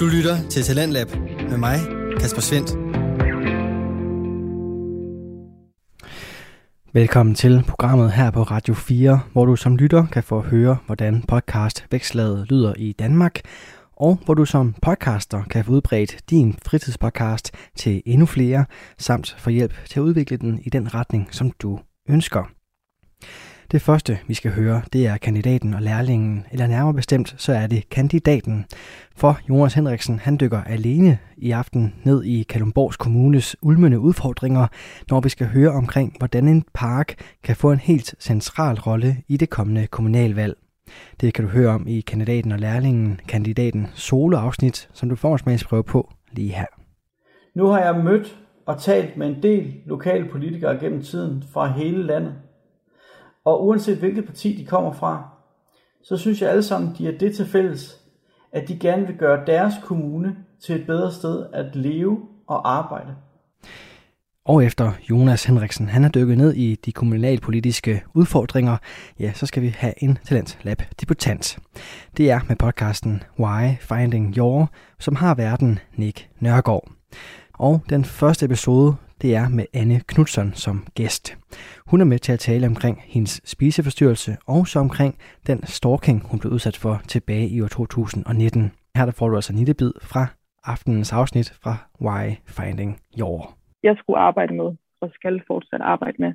Du lytter til Talentlab med mig, Kasper Svendt. Velkommen til programmet her på Radio 4, hvor du som lytter kan få høre, hvordan podcast Vækslaget lyder i Danmark, og hvor du som podcaster kan få udbredt din fritidspodcast til endnu flere, samt få hjælp til at udvikle den i den retning, som du ønsker. Det første, vi skal høre, det er kandidaten og lærlingen, eller nærmere bestemt, så er det kandidaten. For Jonas Henriksen, han dykker alene i aften ned i Kalumborgs Kommunes ulmende udfordringer, når vi skal høre omkring, hvordan en park kan få en helt central rolle i det kommende kommunalvalg. Det kan du høre om i kandidaten og lærlingen, kandidaten soloafsnit, som du får en smagsprøve på lige her. Nu har jeg mødt og talt med en del lokale politikere gennem tiden fra hele landet. Og uanset hvilket parti de kommer fra, så synes jeg alle sammen, de er det til fælles, at de gerne vil gøre deres kommune til et bedre sted at leve og arbejde. Og efter Jonas Henriksen han er dykket ned i de kommunalpolitiske udfordringer, ja, så skal vi have en Talent Lab debutant. Det er med podcasten Why Finding Your, som har verden Nick Nørgaard. Og den første episode, det er med Anne Knudsen som gæst. Hun er med til at tale omkring hendes spiseforstyrrelse og så omkring den stalking, hun blev udsat for tilbage i år 2019. Her der får du altså en lille bid fra aftenens afsnit fra Why Finding Your. Jeg skulle arbejde med, og skal fortsat arbejde med,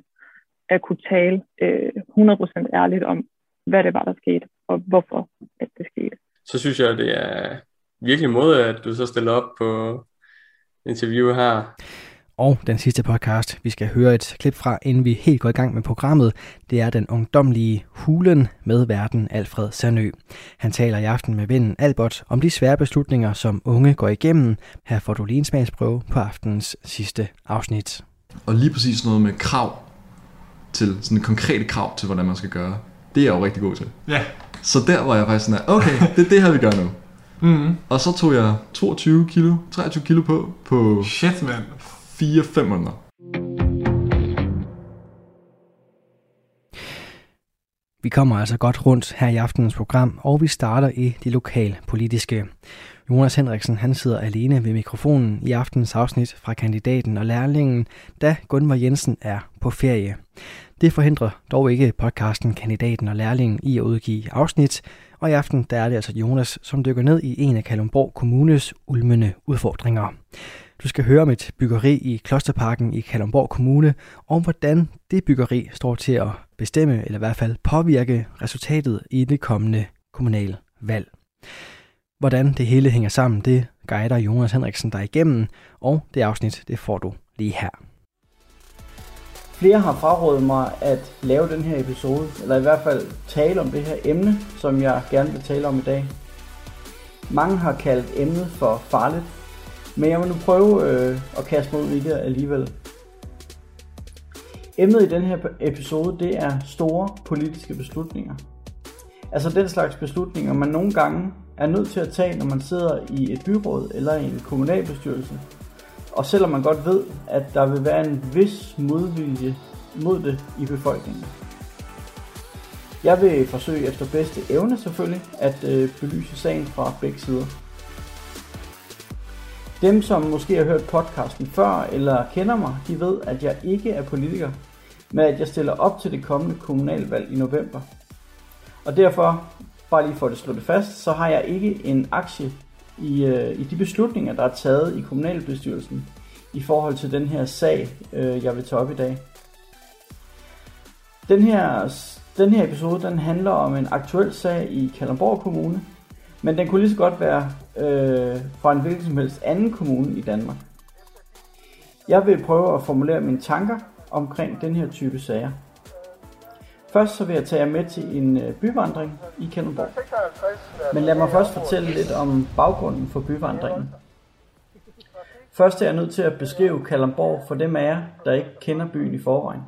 at kunne tale øh, 100% ærligt om, hvad det var, der skete, og hvorfor at det skete. Så synes jeg, det er virkelig måde, at du så stiller op på interview her. Og den sidste podcast, vi skal høre et klip fra, inden vi helt går i gang med programmet, det er den ungdomlige Hulen med verden Alfred Sandø. Han taler i aften med vennen Albert om de svære beslutninger, som unge går igennem. Her får du lige en smagsprøve på aftenens sidste afsnit. Og lige præcis noget med krav til, sådan konkrete krav til, hvordan man skal gøre, det er jeg jo rigtig god til. Ja. Så der var jeg faktisk sådan, at, okay, det er det her, vi gør nu. Mm. Og så tog jeg 22 kilo, 23 kilo på, på Shit, mand. 4-5 måneder. Vi kommer altså godt rundt her i aftenens program, og vi starter i de lokale politiske. Jonas Henriksen han sidder alene ved mikrofonen i aftenens afsnit fra kandidaten og lærlingen, da Gunvar Jensen er på ferie. Det forhindrer dog ikke podcasten Kandidaten og Lærlingen i at udgive afsnit, og i aften der er det altså Jonas, som dykker ned i en af Kalumborg Kommunes ulmende udfordringer. Du skal høre om et byggeri i Klosterparken i Kalundborg Kommune, og hvordan det byggeri står til at bestemme, eller i hvert fald påvirke resultatet i det kommende kommunale valg. Hvordan det hele hænger sammen, det guider Jonas Henriksen dig igennem, og det afsnit, det får du lige her. Flere har frarådet mig at lave den her episode, eller i hvert fald tale om det her emne, som jeg gerne vil tale om i dag. Mange har kaldt emnet for farligt, men jeg vil nu prøve øh, at kaste mig ud i det alligevel. Emnet i den her episode, det er store politiske beslutninger. Altså den slags beslutninger, man nogle gange er nødt til at tage, når man sidder i et byråd eller i en kommunalbestyrelse. Og selvom man godt ved, at der vil være en vis modvilje mod det i befolkningen. Jeg vil forsøge efter bedste evne selvfølgelig at øh, belyse sagen fra begge sider. Dem, som måske har hørt podcasten før eller kender mig, de ved, at jeg ikke er politiker, men at jeg stiller op til det kommende kommunalvalg i november. Og derfor, bare lige for at slå det fast, så har jeg ikke en aktie i, øh, i de beslutninger, der er taget i kommunalbestyrelsen i forhold til den her sag, øh, jeg vil tage op i dag. Den her, den her episode den handler om en aktuel sag i Kalundborg Kommune, men den kunne lige så godt være øh, fra en hvilken som helst anden kommune i Danmark. Jeg vil prøve at formulere mine tanker omkring den her type sager. Først så vil jeg tage jer med til en øh, byvandring i Kalundborg. Men lad mig først fortælle lidt om baggrunden for byvandringen. Først er jeg nødt til at beskrive Kalundborg for dem af jer, der ikke kender byen i forvejen.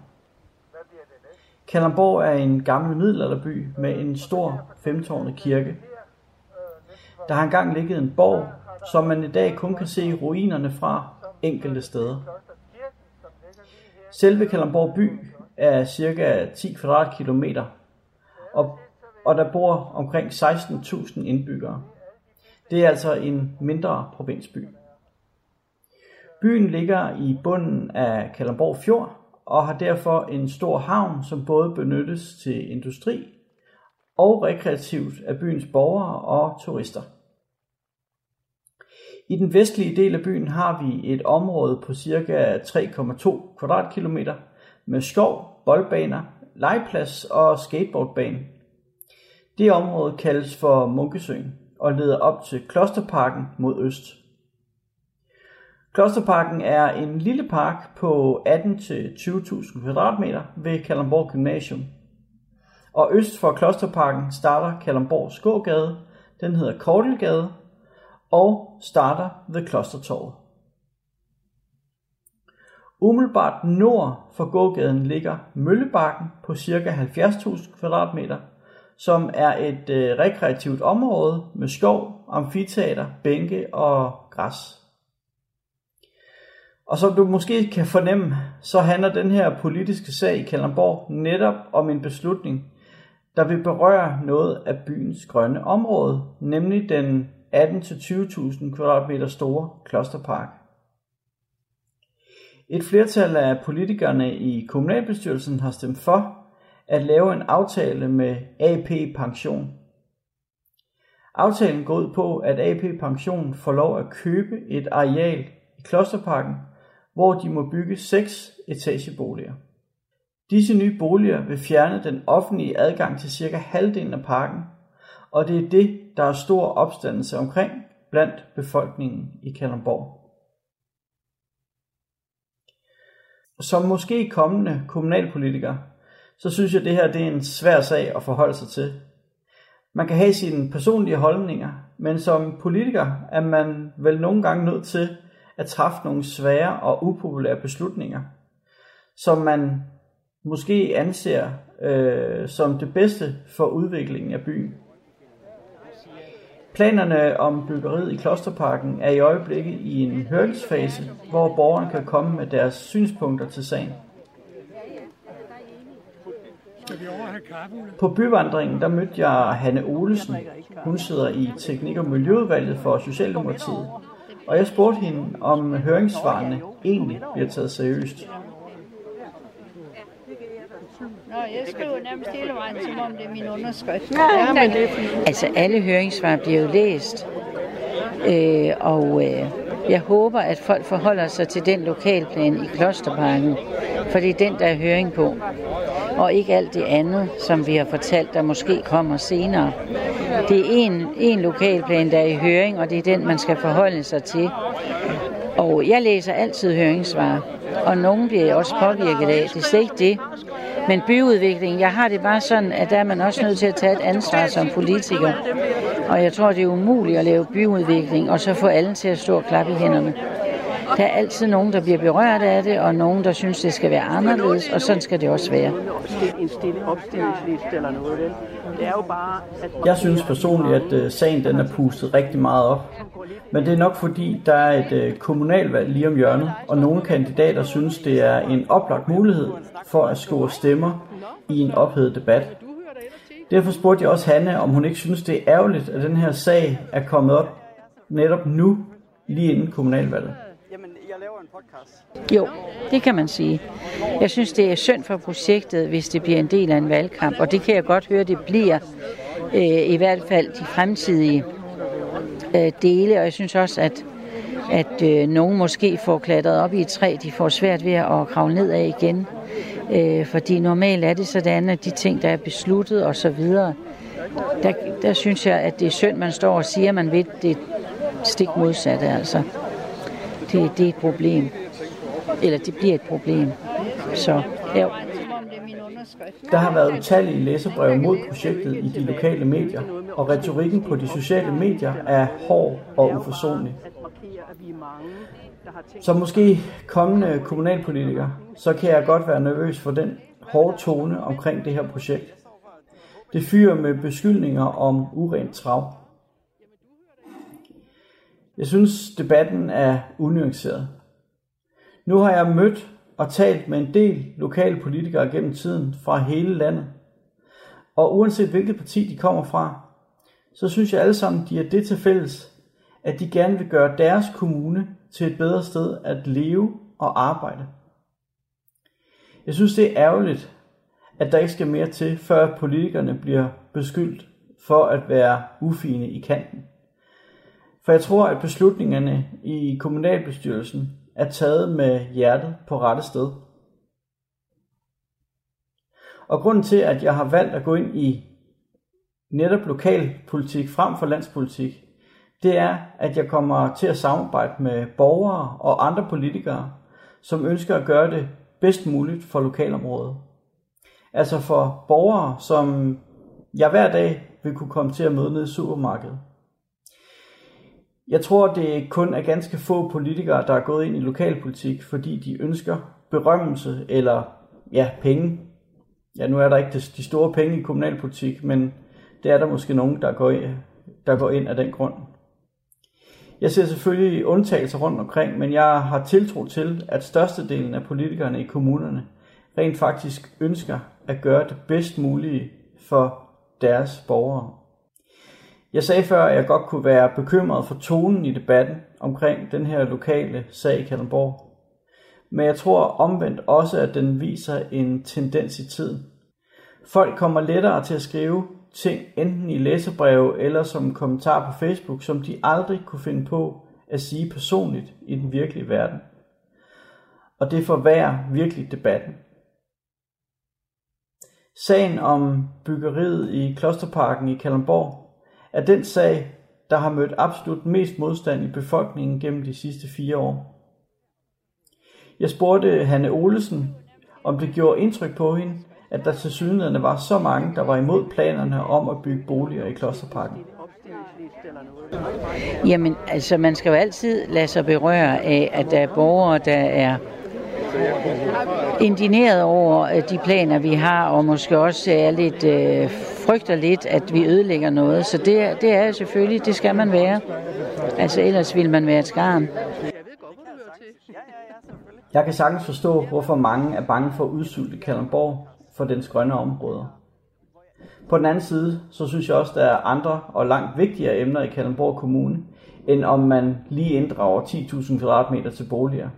Kalundborg er en gammel middelalderby med en stor femtårnet kirke. Der har engang ligget en borg, som man i dag kun kan se ruinerne fra enkelte steder. Selve Kalamborg by er cirka 10 kvadratkilometer, og, og der bor omkring 16.000 indbyggere. Det er altså en mindre provinsby. Byen ligger i bunden af Kalamborg Fjord og har derfor en stor havn, som både benyttes til industri og rekreativt af byens borgere og turister. I den vestlige del af byen har vi et område på ca. 3,2 kvadratkilometer med skov, boldbaner, legeplads og skateboardbane. Det område kaldes for Munkesøen og leder op til Klosterparken mod øst. Klosterparken er en lille park på 18-20.000 kvadratmeter ved Kalamborg Gymnasium. Og øst for Klosterparken starter Kalamborg Skågade, den hedder Kortelgade, og starter ved Klostertorvet. Umiddelbart nord for gågaden ligger Møllebakken på ca. 70.000 kvadratmeter, som er et øh, rekreativt område med skov, amfiteater, bænke og græs. Og som du måske kan fornemme, så handler den her politiske sag i Kalundborg netop om en beslutning, der vil berøre noget af byens grønne område, nemlig den 18-20.000 kvadratmeter store klosterpark. Et flertal af politikerne i kommunalbestyrelsen har stemt for at lave en aftale med AP Pension. Aftalen går ud på, at AP Pension får lov at købe et areal i Klosterparken, hvor de må bygge seks etageboliger. Disse nye boliger vil fjerne den offentlige adgang til cirka halvdelen af parken, og det er det, der er stor opstandelse omkring blandt befolkningen i Kalundborg. Som måske kommende kommunalpolitiker, så synes jeg, at det her det er en svær sag at forholde sig til. Man kan have sine personlige holdninger, men som politiker er man vel nogle gange nødt til at træffe nogle svære og upopulære beslutninger, som man måske anser øh, som det bedste for udviklingen af byen. Planerne om byggeriet i Klosterparken er i øjeblikket i en høringsfase, hvor borgerne kan komme med deres synspunkter til sagen. På byvandringen der mødte jeg Hanne Olesen. Hun sidder i Teknik- og Miljøudvalget for Socialdemokratiet. Og jeg spurgte hende, om høringssvarene egentlig bliver taget seriøst. Nå, jeg skriver nærmest hele vejen, som om det er min underskrift. Ja, men det Altså, alle høringssvar bliver jo læst. Øh, og øh, jeg håber, at folk forholder sig til den lokalplan i Klosterparken, for det er den, der er høring på. Og ikke alt det andet, som vi har fortalt, der måske kommer senere. Det er en, en lokalplan, der er i høring, og det er den, man skal forholde sig til. Og jeg læser altid høringssvar, og nogen bliver jeg også påvirket af. Det er slet ikke det. Men byudvikling, jeg har det bare sådan, at der er man også nødt til at tage et ansvar som politiker. Og jeg tror, det er umuligt at lave byudvikling, og så få alle til at stå og klappe i hænderne. Der er altid nogen, der bliver berørt af det, og nogen, der synes, det skal være anderledes, og sådan skal det også være. En stille opstillingsliste eller noget. Det er jo bare... At... Jeg synes personligt, at øh, sagen den er pustet rigtig meget op. Men det er nok fordi, der er et øh, kommunalvalg lige om hjørnet, og nogle kandidater synes, det er en oplagt mulighed for at score stemmer i en ophedet debat. Derfor spurgte jeg også Hanne, om hun ikke synes, det er ærgerligt, at den her sag er kommet op netop nu, lige inden kommunalvalget. Jeg laver en podcast. Jo, det kan man sige. Jeg synes, det er synd for projektet, hvis det bliver en del af en valgkamp, og det kan jeg godt høre, det bliver øh, i hvert fald de fremtidige øh, dele, og jeg synes også, at at øh, nogen måske får klatret op i et træ, de får svært ved at kravle ned af igen. Øh, fordi normalt er det sådan, at de ting, der er besluttet og så videre, der, der synes jeg, at det er synd, man står og siger, at man ved det stik modsatte. Altså. Det, det er et problem. Eller det bliver et problem. Så, ja. Der har været utallige læserbreve mod projektet i de lokale medier, og retorikken på de sociale medier er hård og uforsonlig. Som måske kommende kommunalpolitiker, så kan jeg godt være nervøs for den hårde tone omkring det her projekt. Det fyrer med beskyldninger om urent trav. Jeg synes, debatten er unuanceret. Nu har jeg mødt og talt med en del lokale politikere gennem tiden fra hele landet. Og uanset hvilket parti de kommer fra, så synes jeg alle sammen, de er det til fælles, at de gerne vil gøre deres kommune til et bedre sted at leve og arbejde. Jeg synes, det er ærgerligt, at der ikke skal mere til, før politikerne bliver beskyldt for at være ufine i kanten. For jeg tror, at beslutningerne i kommunalbestyrelsen er taget med hjertet på rette sted. Og grunden til, at jeg har valgt at gå ind i netop lokalpolitik frem for landspolitik, det er, at jeg kommer til at samarbejde med borgere og andre politikere, som ønsker at gøre det bedst muligt for lokalområdet. Altså for borgere, som jeg hver dag vil kunne komme til at møde ned i supermarkedet. Jeg tror, det kun er ganske få politikere, der er gået ind i lokalpolitik, fordi de ønsker berømmelse eller ja, penge. Ja, nu er der ikke de store penge i kommunalpolitik, men det er der måske nogen, der går, der går ind af den grund. Jeg ser selvfølgelig undtagelser rundt omkring, men jeg har tiltro til, at størstedelen af politikerne i kommunerne rent faktisk ønsker at gøre det bedst mulige for deres borgere. Jeg sagde før, at jeg godt kunne være bekymret for tonen i debatten omkring den her lokale sag i Kalundborg. Men jeg tror omvendt også, at den viser en tendens i tiden. Folk kommer lettere til at skrive ting enten i læserbreve eller som kommentar på Facebook, som de aldrig kunne finde på at sige personligt i den virkelige verden. Og det forværrer virkelig debatten. Sagen om byggeriet i Klosterparken i Kalundborg er den sag, der har mødt absolut mest modstand i befolkningen gennem de sidste fire år. Jeg spurgte Hanne Olesen, om det gjorde indtryk på hende, at der til synligheden var så mange, der var imod planerne om at bygge boliger i Klosterparken. Jamen, altså man skal jo altid lade sig berøre af, at der er borgere, der er indineret over de planer, vi har, og måske også er lidt øh, frygter lidt, at vi ødelægger noget. Så det, det er selvfølgelig, det skal man være. Altså ellers vil man være et skarn. Jeg kan sagtens forstå, hvorfor mange er bange for at udsulte Kalundborg for dens grønne områder. På den anden side, så synes jeg også, der er andre og langt vigtigere emner i Kalundborg Kommune, end om man lige inddrager 10.000 kvadratmeter til boliger.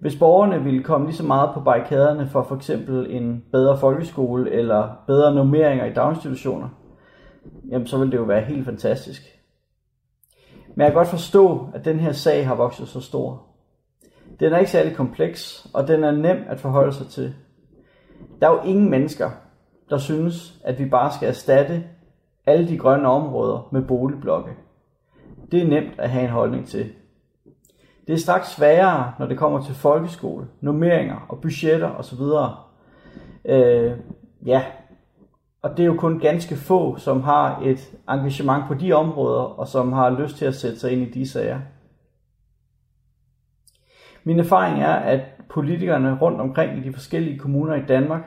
Hvis borgerne ville komme lige så meget på barrikaderne for for eksempel en bedre folkeskole eller bedre normeringer i daginstitutioner, jamen så ville det jo være helt fantastisk. Men jeg kan godt forstå, at den her sag har vokset så stor. Den er ikke særlig kompleks, og den er nem at forholde sig til. Der er jo ingen mennesker, der synes, at vi bare skal erstatte alle de grønne områder med boligblokke. Det er nemt at have en holdning til. Det er straks sværere, når det kommer til folkeskole, nummeringer og budgetter osv. Øh, ja, og det er jo kun ganske få, som har et engagement på de områder, og som har lyst til at sætte sig ind i de sager. Min erfaring er, at politikerne rundt omkring i de forskellige kommuner i Danmark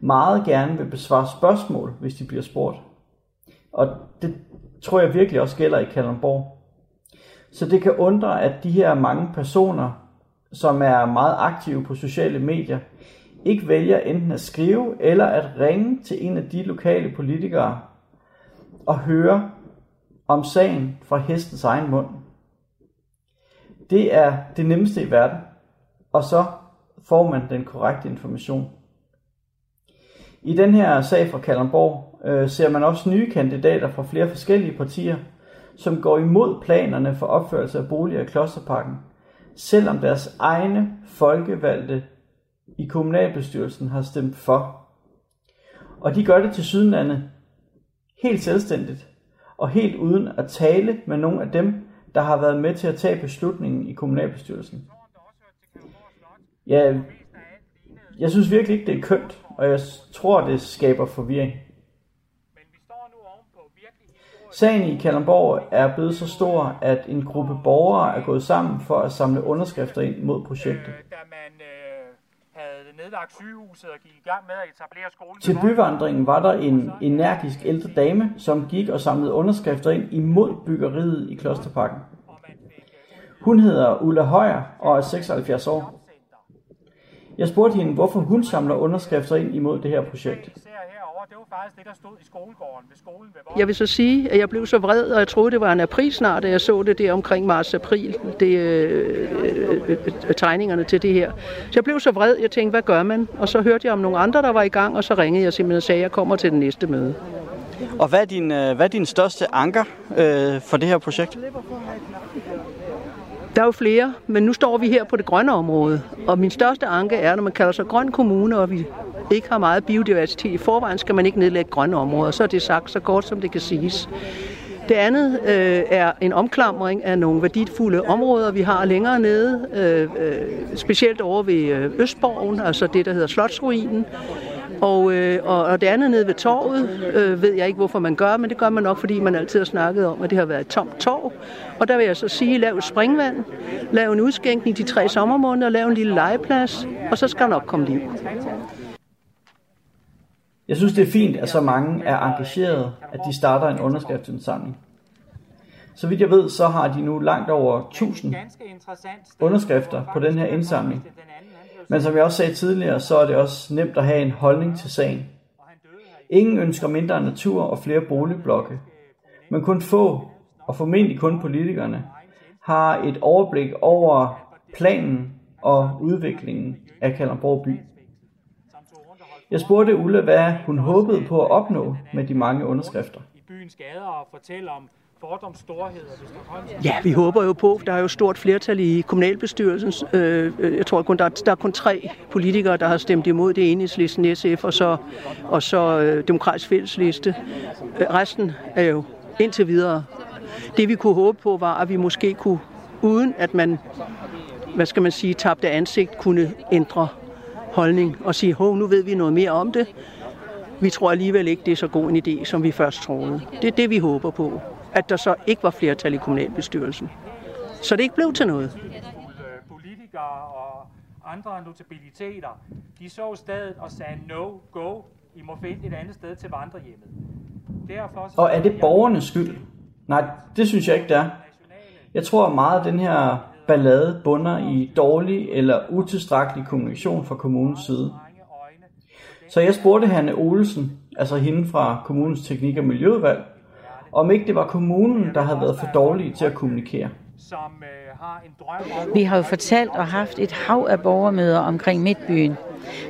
meget gerne vil besvare spørgsmål, hvis de bliver spurgt. Og det tror jeg virkelig også gælder i Kalundborg. Så det kan undre, at de her mange personer, som er meget aktive på sociale medier, ikke vælger enten at skrive eller at ringe til en af de lokale politikere og høre om sagen fra hestens egen mund. Det er det nemmeste i verden, og så får man den korrekte information. I den her sag fra Kalundborg øh, ser man også nye kandidater fra flere forskellige partier, som går imod planerne for opførelse af boliger i Klosterparken, selvom deres egne folkevalgte i kommunalbestyrelsen har stemt for. Og de gør det til sydenlande helt selvstændigt og helt uden at tale med nogen af dem, der har været med til at tage beslutningen i kommunalbestyrelsen. Ja, jeg synes virkelig ikke, det er kønt, og jeg tror, det skaber forvirring. Sagen i Kalundborg er blevet så stor, at en gruppe borgere er gået sammen for at samle underskrifter ind mod projektet. Øh, da man øh, havde nedlagt sygehuset og gik i gang med at etablere skolen... Til byvandringen var der en energisk ældre dame, som gik og samlede underskrifter ind imod byggeriet i Klosterparken. Hun hedder Ulla Højer og er 76 år. Jeg spurgte hende, hvorfor hun samler underskrifter ind imod det her projekt. Det var faktisk det, der stod i skolegården ved skolen ved Jeg vil så sige, at jeg blev så vred, og jeg troede, det var en april snart, da jeg så det der omkring marts-april, det, øh, øh, øh, tegningerne til det her. Så jeg blev så vred, jeg tænkte, hvad gør man? Og så hørte jeg om nogle andre, der var i gang, og så ringede jeg simpelthen og sagde, at jeg kommer til det næste møde. Og hvad er din, øh, hvad er din største anker øh, for det her projekt? Der er jo flere, men nu står vi her på det grønne område, og min største anke er, når man kalder sig grøn kommune, og vi ikke har meget biodiversitet i forvejen, skal man ikke nedlægge grønne områder. Så er det sagt så kort, som det kan siges. Det andet øh, er en omklamring af nogle værdifulde områder, vi har længere nede, øh, øh, specielt over ved øh, Østborgen, altså det, der hedder Slotsruinen. Og, øh, og, og det andet nede ved torvet, øh, ved jeg ikke, hvorfor man gør, men det gør man nok, fordi man altid har snakket om, at det har været et tomt torv. Og der vil jeg så sige, lav springvand, lav en udskænkning de tre sommermåneder, lav en lille legeplads, og så skal der nok komme liv. Jeg synes, det er fint, at så mange er engageret, at de starter en underskriftsindsamling. Så vidt jeg ved, så har de nu langt over 1000 underskrifter på den her indsamling. Men som jeg også sagde tidligere, så er det også nemt at have en holdning til sagen. Ingen ønsker mindre natur og flere boligblokke. Men kun få, og formentlig kun politikerne, har et overblik over planen og udviklingen af Kalundborg by. Jeg spurgte Ulla, hvad hun håbede på at opnå med de mange underskrifter. I byens gader og fortælle om fordoms storhed og Ja, vi håber jo på, der er jo stort flertal i kommunalbestyrelsen. Øh, øh, jeg tror kun, der, er, der er kun tre politikere, der har stemt imod det enhedslisten SF og så, og så øh, Demokratisk Fællesliste. Øh, resten er jo indtil videre. Det vi kunne håbe på var, at vi måske kunne, uden at man, hvad skal man sige, tabte ansigt, kunne ændre holdning og sige, hov, nu ved vi noget mere om det. Vi tror alligevel ikke, det er så god en idé, som vi først troede. Det er det, vi håber på. At der så ikke var flertal i kommunalbestyrelsen. Så det ikke blev til noget. Politikere og andre notabiliteter, de så stedet og sagde, no, go, I må finde et andet sted til vandrehjemmet. Derfor, og er det borgernes skyld? Nej, det synes jeg ikke, det er. Jeg tror meget, at den her ballade bunder i dårlig eller utilstrækkelig kommunikation fra kommunens side. Så jeg spurgte Hanne Olsen, altså hende fra kommunens teknik- og miljøudvalg, om ikke det var kommunen, der havde været for dårlige til at kommunikere. Vi har jo fortalt og haft et hav af borgermøder omkring Midtbyen.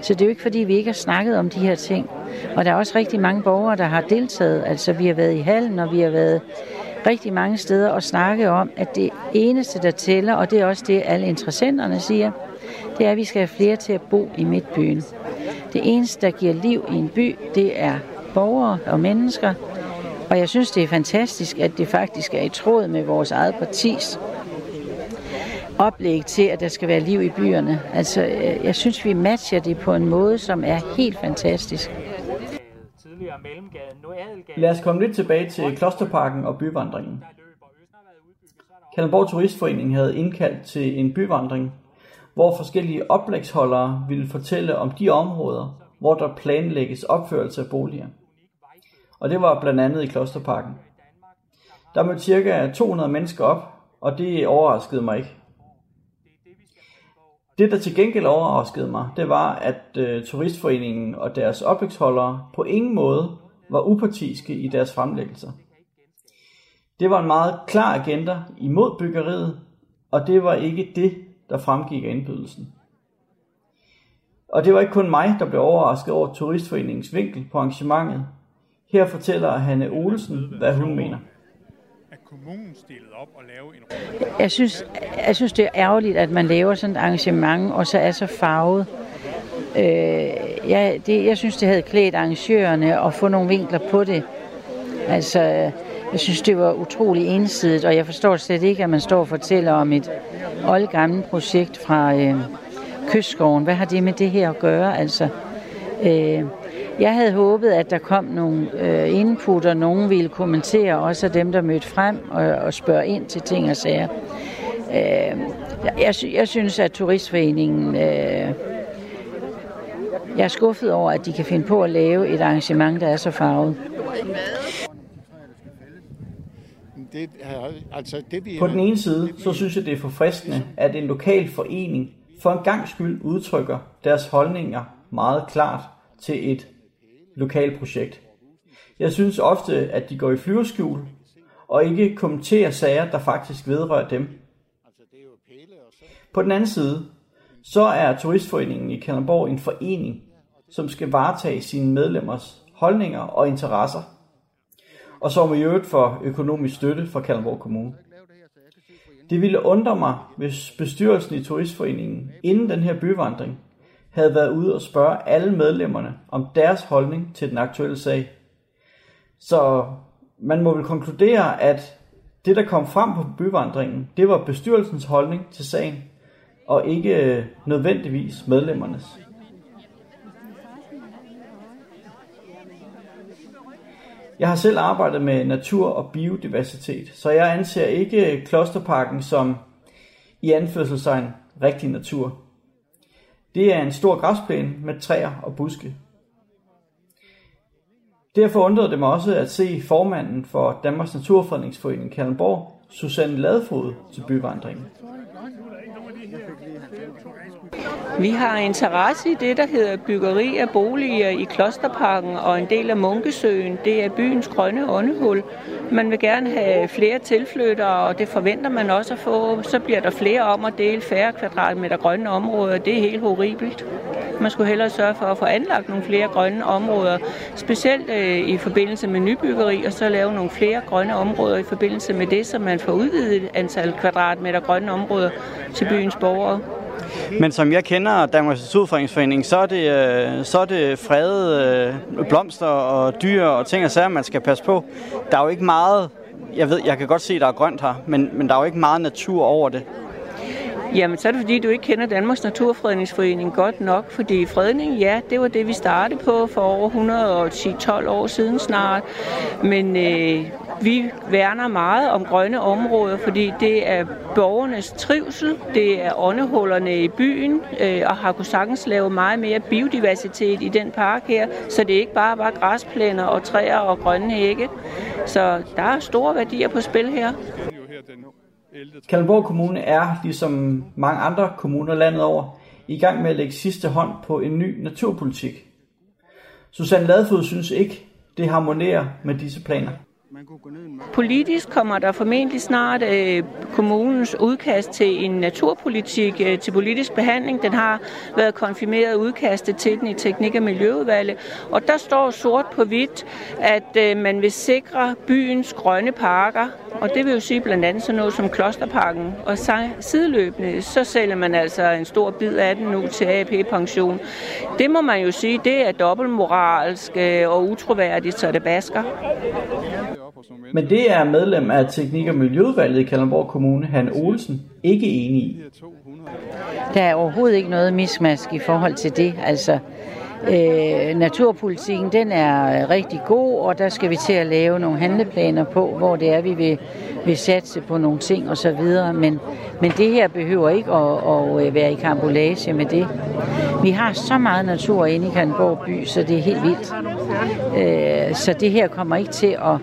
Så det er jo ikke fordi, vi ikke har snakket om de her ting. Og der er også rigtig mange borgere, der har deltaget. Altså vi har været i hallen, og vi har været rigtig mange steder og snakke om, at det eneste, der tæller, og det er også det, alle interessenterne siger, det er, at vi skal have flere til at bo i midtbyen. Det eneste, der giver liv i en by, det er borgere og mennesker. Og jeg synes, det er fantastisk, at det faktisk er i tråd med vores eget partis oplæg til, at der skal være liv i byerne. Altså, jeg synes, vi matcher det på en måde, som er helt fantastisk. Lad os komme lidt tilbage til Klosterparken og byvandringen. Kalundborg Turistforening havde indkaldt til en byvandring, hvor forskellige oplægsholdere ville fortælle om de områder, hvor der planlægges opførelse af boliger. Og det var blandt andet i Klosterparken. Der mødte cirka 200 mennesker op, og det overraskede mig ikke. Det, der til gengæld overraskede mig, det var, at øh, Turistforeningen og deres oplægsholdere på ingen måde var upartiske i deres fremlæggelser. Det var en meget klar agenda imod byggeriet, og det var ikke det, der fremgik af indbydelsen. Og det var ikke kun mig, der blev overrasket over Turistforeningens vinkel på arrangementet. Her fortæller Hanne Olsen, hvad hun mener kommunen stillede op og lave en jeg synes, jeg synes, det er ærgerligt, at man laver sådan et arrangement, og så er så farvet. Øh, jeg, det, jeg synes, det havde klædt arrangørerne at få nogle vinkler på det. Altså, jeg synes, det var utrolig ensidigt, og jeg forstår slet ikke, at man står og fortæller om et oldgammelt projekt fra øh, Kystskoven. Hvad har det med det her at gøre? Altså, øh, jeg havde håbet, at der kom nogle øh, input, og nogen ville kommentere, også af dem, der mødte frem og, og spørge ind til ting og sager. Øh, jeg, jeg synes, at Turistforeningen... Øh, jeg er skuffet over, at de kan finde på at lave et arrangement, der er så farvet. Det altså det, vi På den ene side, så synes jeg, det er forfriskende, at en lokal forening for en gang skyld udtrykker deres holdninger meget klart til et lokalprojekt. Jeg synes ofte, at de går i flyverskjul og ikke kommenterer sager, der faktisk vedrører dem. På den anden side, så er Turistforeningen i Kalundborg en forening, som skal varetage sine medlemmers holdninger og interesser, og som i øvrigt for økonomisk støtte fra Kalundborg Kommune. Det ville undre mig, hvis bestyrelsen i Turistforeningen inden den her byvandring havde været ude og spørge alle medlemmerne om deres holdning til den aktuelle sag. Så man må vel konkludere, at det, der kom frem på byvandringen, det var bestyrelsens holdning til sagen, og ikke øh, nødvendigvis medlemmernes. Jeg har selv arbejdet med natur og biodiversitet, så jeg anser ikke Klosterparken som i anførselstegn rigtig natur. Det er en stor græsplæne med træer og buske. Derfor undrede det mig også at se formanden for Danmarks Naturfredningsforening Kalundborg, Susanne Ladefod, til byvandringen. Vi har interesse i det, der hedder byggeri af boliger i Klosterparken og en del af Munkesøen. Det er byens grønne åndehul. Man vil gerne have flere tilflyttere, og det forventer man også at få. Så bliver der flere om at dele færre kvadratmeter grønne områder. Det er helt horribelt. Man skulle hellere sørge for at få anlagt nogle flere grønne områder, specielt øh, i forbindelse med nybyggeri, og så lave nogle flere grønne områder i forbindelse med det, så man får udvidet antal kvadratmeter grønne områder til byens borgere. Men som jeg kender Danmarks Naturfredningsforening, så er det, øh, så er det fredede øh, blomster og dyr og ting og sager, man skal passe på. Der er jo ikke meget, jeg ved, jeg kan godt se, at der er grønt her, men, men der er jo ikke meget natur over det. Jamen, så er det fordi, du ikke kender Danmarks Naturfredningsforening godt nok, fordi fredning, ja, det var det, vi startede på for over 110-12 år siden snart. Men øh, vi værner meget om grønne områder, fordi det er borgernes trivsel, det er åndehullerne i byen, øh, og har kunnet sagtens lave meget mere biodiversitet i den park her, så det er ikke bare var græsplæner og træer og grønne hække. Så der er store værdier på spil her. Kalundborg Kommune er, ligesom mange andre kommuner landet over, i gang med at lægge sidste hånd på en ny naturpolitik. Susanne Ladefod synes ikke, det harmonerer med disse planer. Politisk kommer der formentlig snart øh, kommunens udkast til en naturpolitik øh, til politisk behandling. Den har været konfirmeret udkastet til den i Teknik- og Miljøudvalget. Og der står sort på hvidt, at øh, man vil sikre byens grønne parker. Og det vil jo sige blandt andet sådan noget som Klosterparken. Og sideløbende, så sælger man altså en stor bid af den nu til AP-pension. Det må man jo sige, det er dobbeltmoralsk øh, og utroværdigt, så det basker. Men det er medlem af Teknik- og Miljøudvalget i Kalundborg Kommune, Han Olsen, ikke enig i. Der er overhovedet ikke noget mismask i forhold til det. Altså, øh, naturpolitikken, den er øh, rigtig god, og der skal vi til at lave nogle handleplaner på, hvor det er, vi vil, vil satse på nogle ting og så videre. Men, men det her behøver ikke at, at øh, være i kambolage med det. Vi har så meget natur inde i Kalundborg by, så det er helt vildt. Øh, så det her kommer ikke til at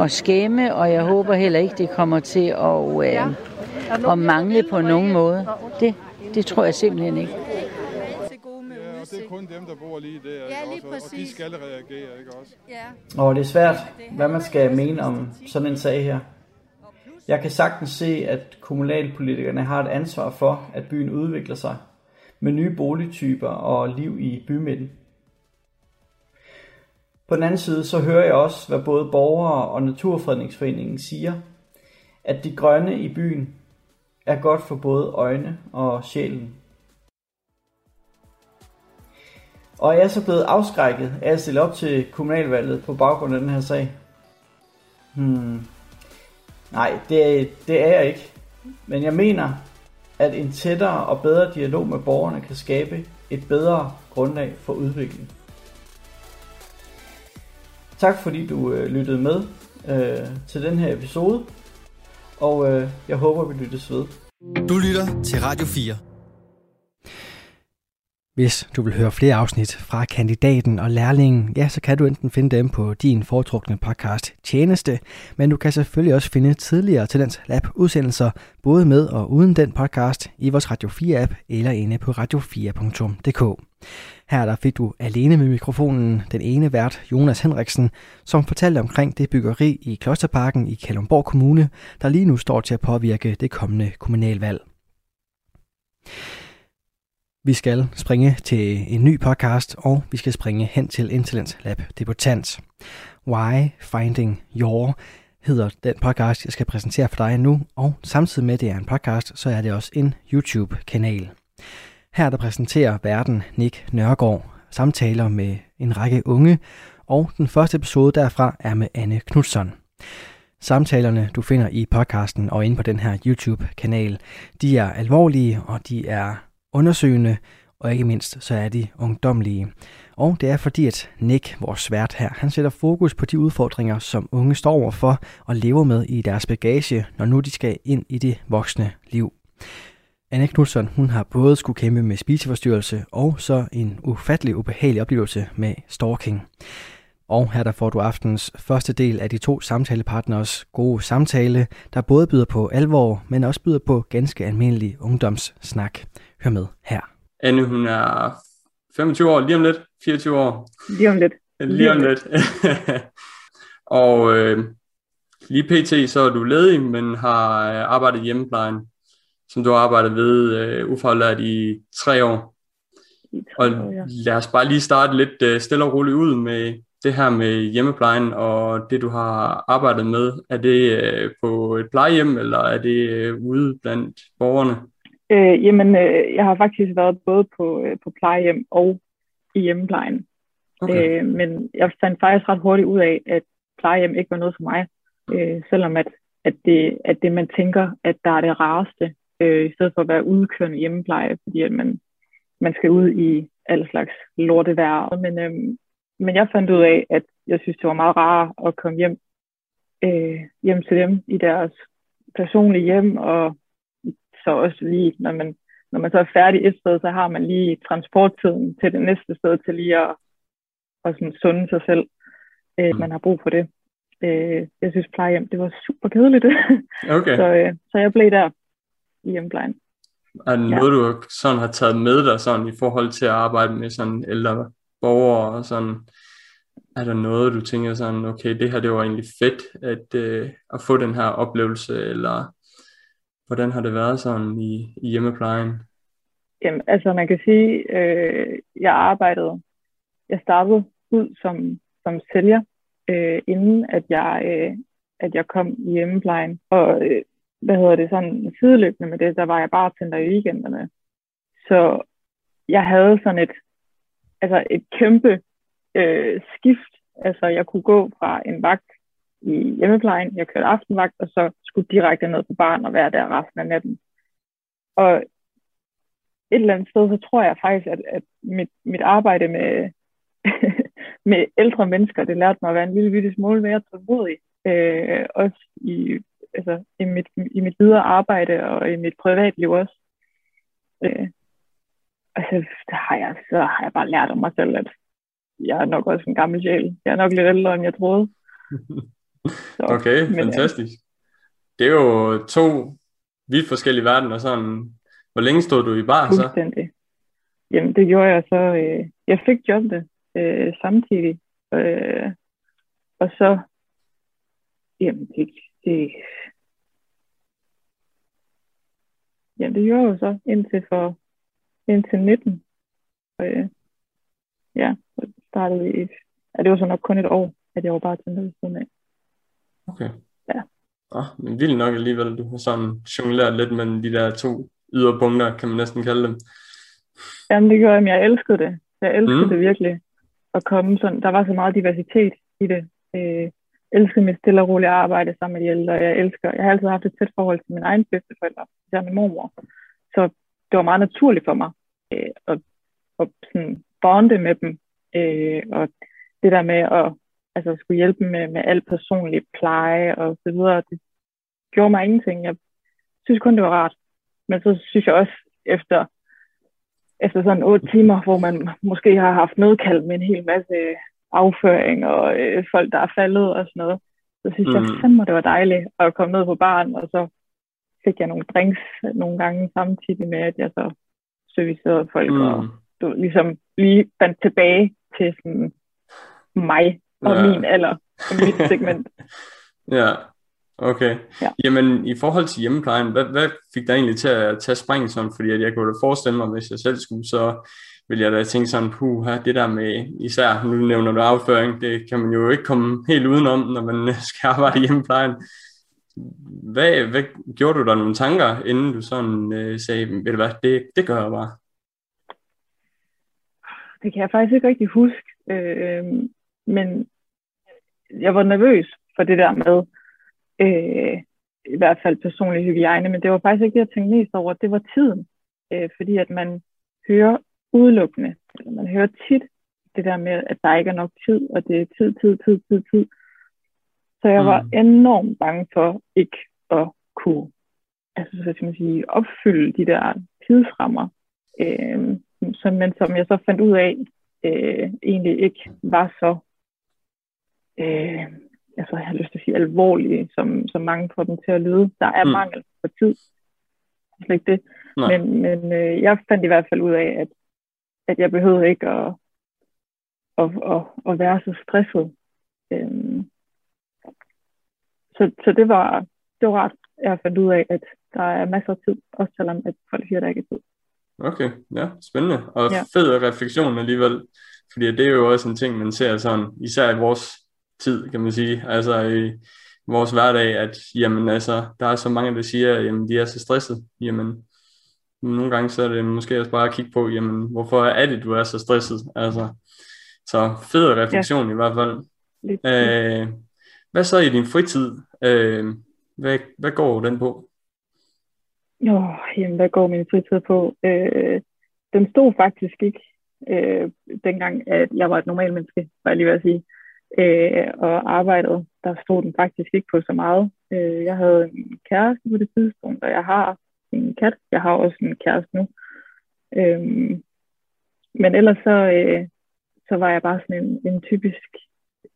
at skæmme, og jeg håber heller ikke, det kommer til at, øh, at mangle på nogen måde. Det, det tror jeg simpelthen ikke. Ja, og det er kun dem, der bor lige der, ja, lige også, og de skal reagere, ikke også? Ja. Og det er svært, hvad man skal mene om sådan en sag her. Jeg kan sagtens se, at kommunalpolitikerne har et ansvar for, at byen udvikler sig med nye boligtyper og liv i bymidten. På den anden side, så hører jeg også, hvad både borgere og Naturfredningsforeningen siger, at de grønne i byen er godt for både øjne og sjælen. Og jeg er så blevet afskrækket af at stille op til kommunalvalget på baggrund af den her sag. Hmm. Nej, det, det er jeg ikke. Men jeg mener, at en tættere og bedre dialog med borgerne kan skabe et bedre grundlag for udvikling. Tak fordi du øh, lyttede med øh, til den her episode, og øh, jeg håber, vi lyttes ved. Du lytter til Radio 4. Hvis du vil høre flere afsnit fra kandidaten og lærlingen, ja, så kan du enten finde dem på din foretrukne podcast Tjeneste, men du kan selvfølgelig også finde tidligere Talents Lab udsendelser, både med og uden den podcast, i vores Radio 4 app eller inde på radio4.dk. Her der fik du alene med mikrofonen den ene vært, Jonas Henriksen, som fortalte omkring det byggeri i Klosterparken i Kalundborg Kommune, der lige nu står til at påvirke det kommende kommunalvalg. Vi skal springe til en ny podcast, og vi skal springe hen til Intelligence Lab Debutant. Why Finding Your hedder den podcast, jeg skal præsentere for dig nu, og samtidig med, at det er en podcast, så er det også en YouTube-kanal. Her der præsenterer verden Nick Nørgaard samtaler med en række unge, og den første episode derfra er med Anne Knudsen. Samtalerne, du finder i podcasten og inde på den her YouTube-kanal, de er alvorlige, og de er undersøgende, og ikke mindst så er de ungdomlige. Og det er fordi, at Nick, vores svært her, han sætter fokus på de udfordringer, som unge står overfor og lever med i deres bagage, når nu de skal ind i det voksne liv. Anne Knudsen, hun har både skulle kæmpe med spiseforstyrrelse og så en ufattelig ubehagelig oplevelse med stalking. Og her der får du aftens første del af de to samtalepartners gode samtale, der både byder på alvor, men også byder på ganske almindelig ungdomssnak. Hør med her. Anne, hun er 25 år, lige om lidt, 24 år. Lige om lidt. Lige om lidt. og øh, lige pt. så er du ledig, men har øh, arbejdet i hjemmeplejen, som du har arbejdet ved øh, ufaglært i tre år. Og lad os bare lige starte lidt øh, stille og roligt ud med det her med hjemmeplejen og det, du har arbejdet med. Er det øh, på et plejehjem, eller er det øh, ude blandt borgerne? Øh, jamen, øh, jeg har faktisk været både på, øh, på plejehjem og i hjemmeplejen. Okay. Øh, men jeg fandt faktisk ret hurtigt ud af, at plejehjem ikke var noget for mig. Øh, selvom at, at, det, at det, man tænker, at der er det rareste, øh, i stedet for at være udkørende hjemmepleje, fordi at man, man skal ud i alle slags lortevær. Men, øh, men jeg fandt ud af, at jeg synes, det var meget rart at komme hjem, øh, hjem til dem i deres personlige hjem, og så også lige, når man, når man så er færdig et sted, så har man lige transporttiden til det næste sted til lige at, at sådan sunde sig selv. Øh, mm. Man har brug for det. Øh, jeg synes plejehjem, det var super kedeligt. Okay. så, øh, så jeg blev der i hjemmeplejen. Er det noget, ja. du sådan har taget med dig sådan, i forhold til at arbejde med sådan ældre borgere og sådan? Er der noget, du tænker sådan, okay, det her det var egentlig fedt at, øh, at få den her oplevelse, eller Hvordan har det været sådan i, i hjemmeplejen? Jamen, altså man kan sige, øh, jeg arbejdede, jeg startede ud som, som sælger, øh, inden at jeg, øh, at jeg kom i hjemmeplejen. Og øh, hvad hedder det, sådan sideløbende med det, der var jeg bare tænder i weekenderne. Så jeg havde sådan et, altså et kæmpe øh, skift. Altså jeg kunne gå fra en vagt i hjemmeplejen. Jeg kørte aftenvagt, og så skulle direkte ned på barn og være der resten af natten. Og et eller andet sted, så tror jeg faktisk, at, at mit, mit arbejde med, med ældre mennesker, det lærte mig at være en lille bitte smule mere tålmodig. Øh, også i, altså, i, mit, i mit videre arbejde og i mit privatliv også. Øh, altså, der har jeg, så har jeg bare lært om mig selv, at jeg er nok også en gammel sjæl. Jeg er nok lidt ældre, end jeg troede. Okay, men, fantastisk. Det er jo to vidt forskellige verdener. Sådan. Hvor længe stod du i bar så? Fuldstændig. Jamen, det gjorde jeg så. Øh, jeg fik jobbet øh, samtidig. Øh, og så, jamen, det, det, jamen, det gjorde jeg så indtil for, indtil 19. Og, øh, ja, så startede i, ja, det var så nok kun et år, at jeg var bare til siden af. Okay. Ja. Ah, men vildt nok alligevel, du har sådan jongleret lidt mellem de der to yderpunkter, kan man næsten kalde dem. Jamen det gjorde jeg, men jeg elskede det. Jeg elskede mm. det virkelig. At komme sådan, der var så meget diversitet i det. Øh, elskede mit stille og roligt arbejde sammen med de ældre. Jeg elsker, jeg har altid haft et tæt forhold til min egen bedsteforældre, er min mormor. Så det var meget naturligt for mig øh, at, at sådan bonde med dem. Øh, og det der med at altså skulle hjælpe med, med al personlig pleje og så videre. Det gjorde mig ingenting. Jeg synes kun, det var rart. Men så synes jeg også, efter efter sådan otte timer, hvor man måske har haft nedkald med en hel masse afføring og øh, folk, der er faldet og sådan noget. Så synes mm. jeg fandme, det var dejligt at komme ned på baren, og så fik jeg nogle drinks nogle gange samtidig med, at jeg så servicerede folk, mm. og du ligesom lige fandt tilbage til sådan mig og ja. min alder og mit segment. ja, okay. Ja. Jamen, i forhold til hjemmeplejen, hvad, hvad fik dig egentlig til at tage spring sådan? Fordi at jeg kunne da forestille mig, hvis jeg selv skulle, så vil jeg da tænke sådan, puh, det der med, især nu nævner du afføring, det kan man jo ikke komme helt udenom, når man skal arbejde i hjemmeplejen. Hvad, hvad gjorde du der nogle tanker, inden du sådan øh, sagde, ved du hvad, det, det gør jeg bare? Det kan jeg faktisk ikke rigtig huske, øh, men jeg var nervøs for det der med, øh, i hvert fald personlig hygiejne, men det var faktisk ikke det, jeg tænkte mest over, det var tiden. Øh, fordi at man hører udelukkende, eller man hører tit det der med, at der ikke er nok tid, og det er tid, tid, tid, tid, tid. Så jeg var mm. enormt bange for ikke at kunne altså, så skal man sige, opfylde de der tidsrammer, øh, som, men som jeg så fandt ud af, øh, egentlig ikke var så, øh, altså jeg har lyst til at sige alvorlige, som, som mange får dem til at lyde. Der er mm. mangel på tid. Slet ikke det. Nej. Men, men øh, jeg fandt i hvert fald ud af, at, at jeg behøvede ikke at, at, at, at være så stresset. Øh, så, så det var, det var ret, jeg fandt ud af, at der er masser af tid, også selvom at folk siger, at der ikke er tid. Okay, ja, spændende. Og ja. fed refleksion alligevel, fordi det er jo også en ting, man ser sådan, især i vores tid, kan man sige, altså i vores hverdag, at jamen altså, der er så mange, der siger, at jamen, de er så stresset, jamen nogle gange så er det måske også bare at kigge på, jamen hvorfor er det, du er så stresset, altså, så fed refleksion ja. i hvert fald. Æh, hvad så i din fritid? Øh, hvad, hvad går den på? Jo, jamen, hvad går min fritid på? Øh, den stod faktisk ikke, øh, dengang at jeg var et normalt menneske, var jeg lige ved at sige, øh, og arbejdede. Der stod den faktisk ikke på så meget. Øh, jeg havde en kæreste på det tidspunkt, og jeg har en kat. Jeg har også en kæreste nu. Øh, men ellers så, øh, så var jeg bare sådan en, en typisk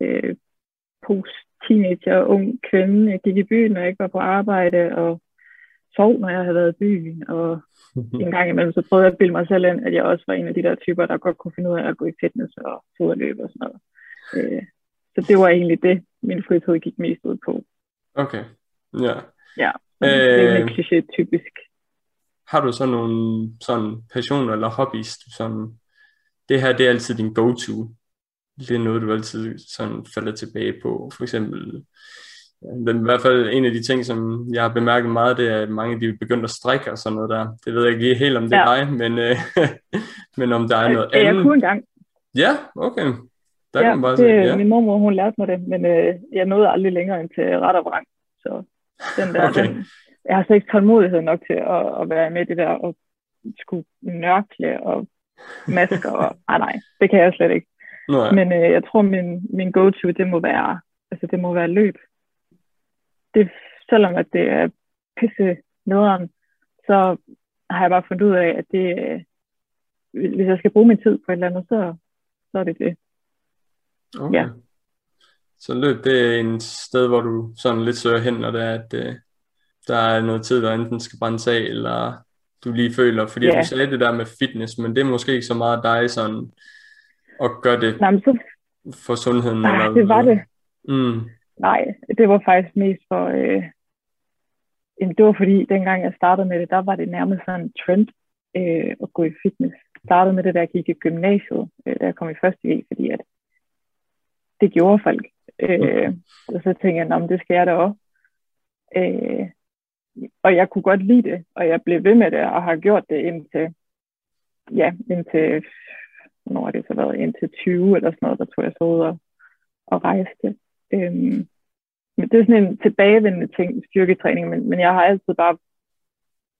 øh, post-teenager, ung kvinde. Jeg gik i byen, når jeg ikke var på arbejde, og sov, når jeg havde været i byen, og en gang imellem, så prøvede jeg at bilde mig selv ind, at jeg også var en af de der typer, der godt kunne finde ud af at gå i fitness og fodløb og sådan noget. Øh, så det var egentlig det, min fritid gik mest ud på. Okay, ja. Ja, øh, det er ikke typisk. Har du så nogle sådan passioner eller hobbies, du sådan, det her det er altid din go-to? Det er noget, du altid sådan falder tilbage på. For eksempel men i hvert fald en af de ting, som jeg har bemærket meget, det er, at mange de er begyndt at strikke og sådan noget der. Det ved jeg ikke helt, om det er ja. dig, men, øh, men om der er noget andet. Jeg kunne engang. Ja, okay. Der ja, kan man bare det, sige, ja. min mormor, hun lærte mig det, men øh, jeg nåede aldrig længere end til ret og vrang. Så den der, okay. den, jeg har så ikke tålmodighed nok til at, at være med i det der, og skulle nørkle og masker, og ah, nej, det kan jeg slet ikke. Nej. Men øh, jeg tror, min, min go-to, det må være, altså det må være løb det, selvom at det er pisse nederen, så har jeg bare fundet ud af, at det, hvis jeg skal bruge min tid på et eller andet, så, så er det det. Okay. Ja. Så løb, det er en sted, hvor du sådan lidt søger hen, når det er, at uh, der er noget tid, der enten skal brændes af, eller du lige føler, fordi ja. du sagde det der med fitness, men det er måske ikke så meget dig sådan, at gøre det Nej, så... for sundheden? Nej, eller, det var det. Mm. Nej, det var faktisk mest for... Øh, jamen, det var fordi, dengang jeg startede med det, der var det nærmest sådan en trend øh, at gå i fitness. Jeg startede med det, da jeg gik i gymnasiet, øh, da jeg kom i første G, fordi at det gjorde folk. Øh, og så tænkte jeg, at det skal jeg da også. Øh, og jeg kunne godt lide det, og jeg blev ved med det, og har gjort det indtil, ja, indtil, hvornår har det så været, indtil 20 eller sådan noget, der tog jeg så ud og, og rejste. Øhm, men det er sådan en tilbagevendende ting, styrketræning, men, men jeg har altid bare,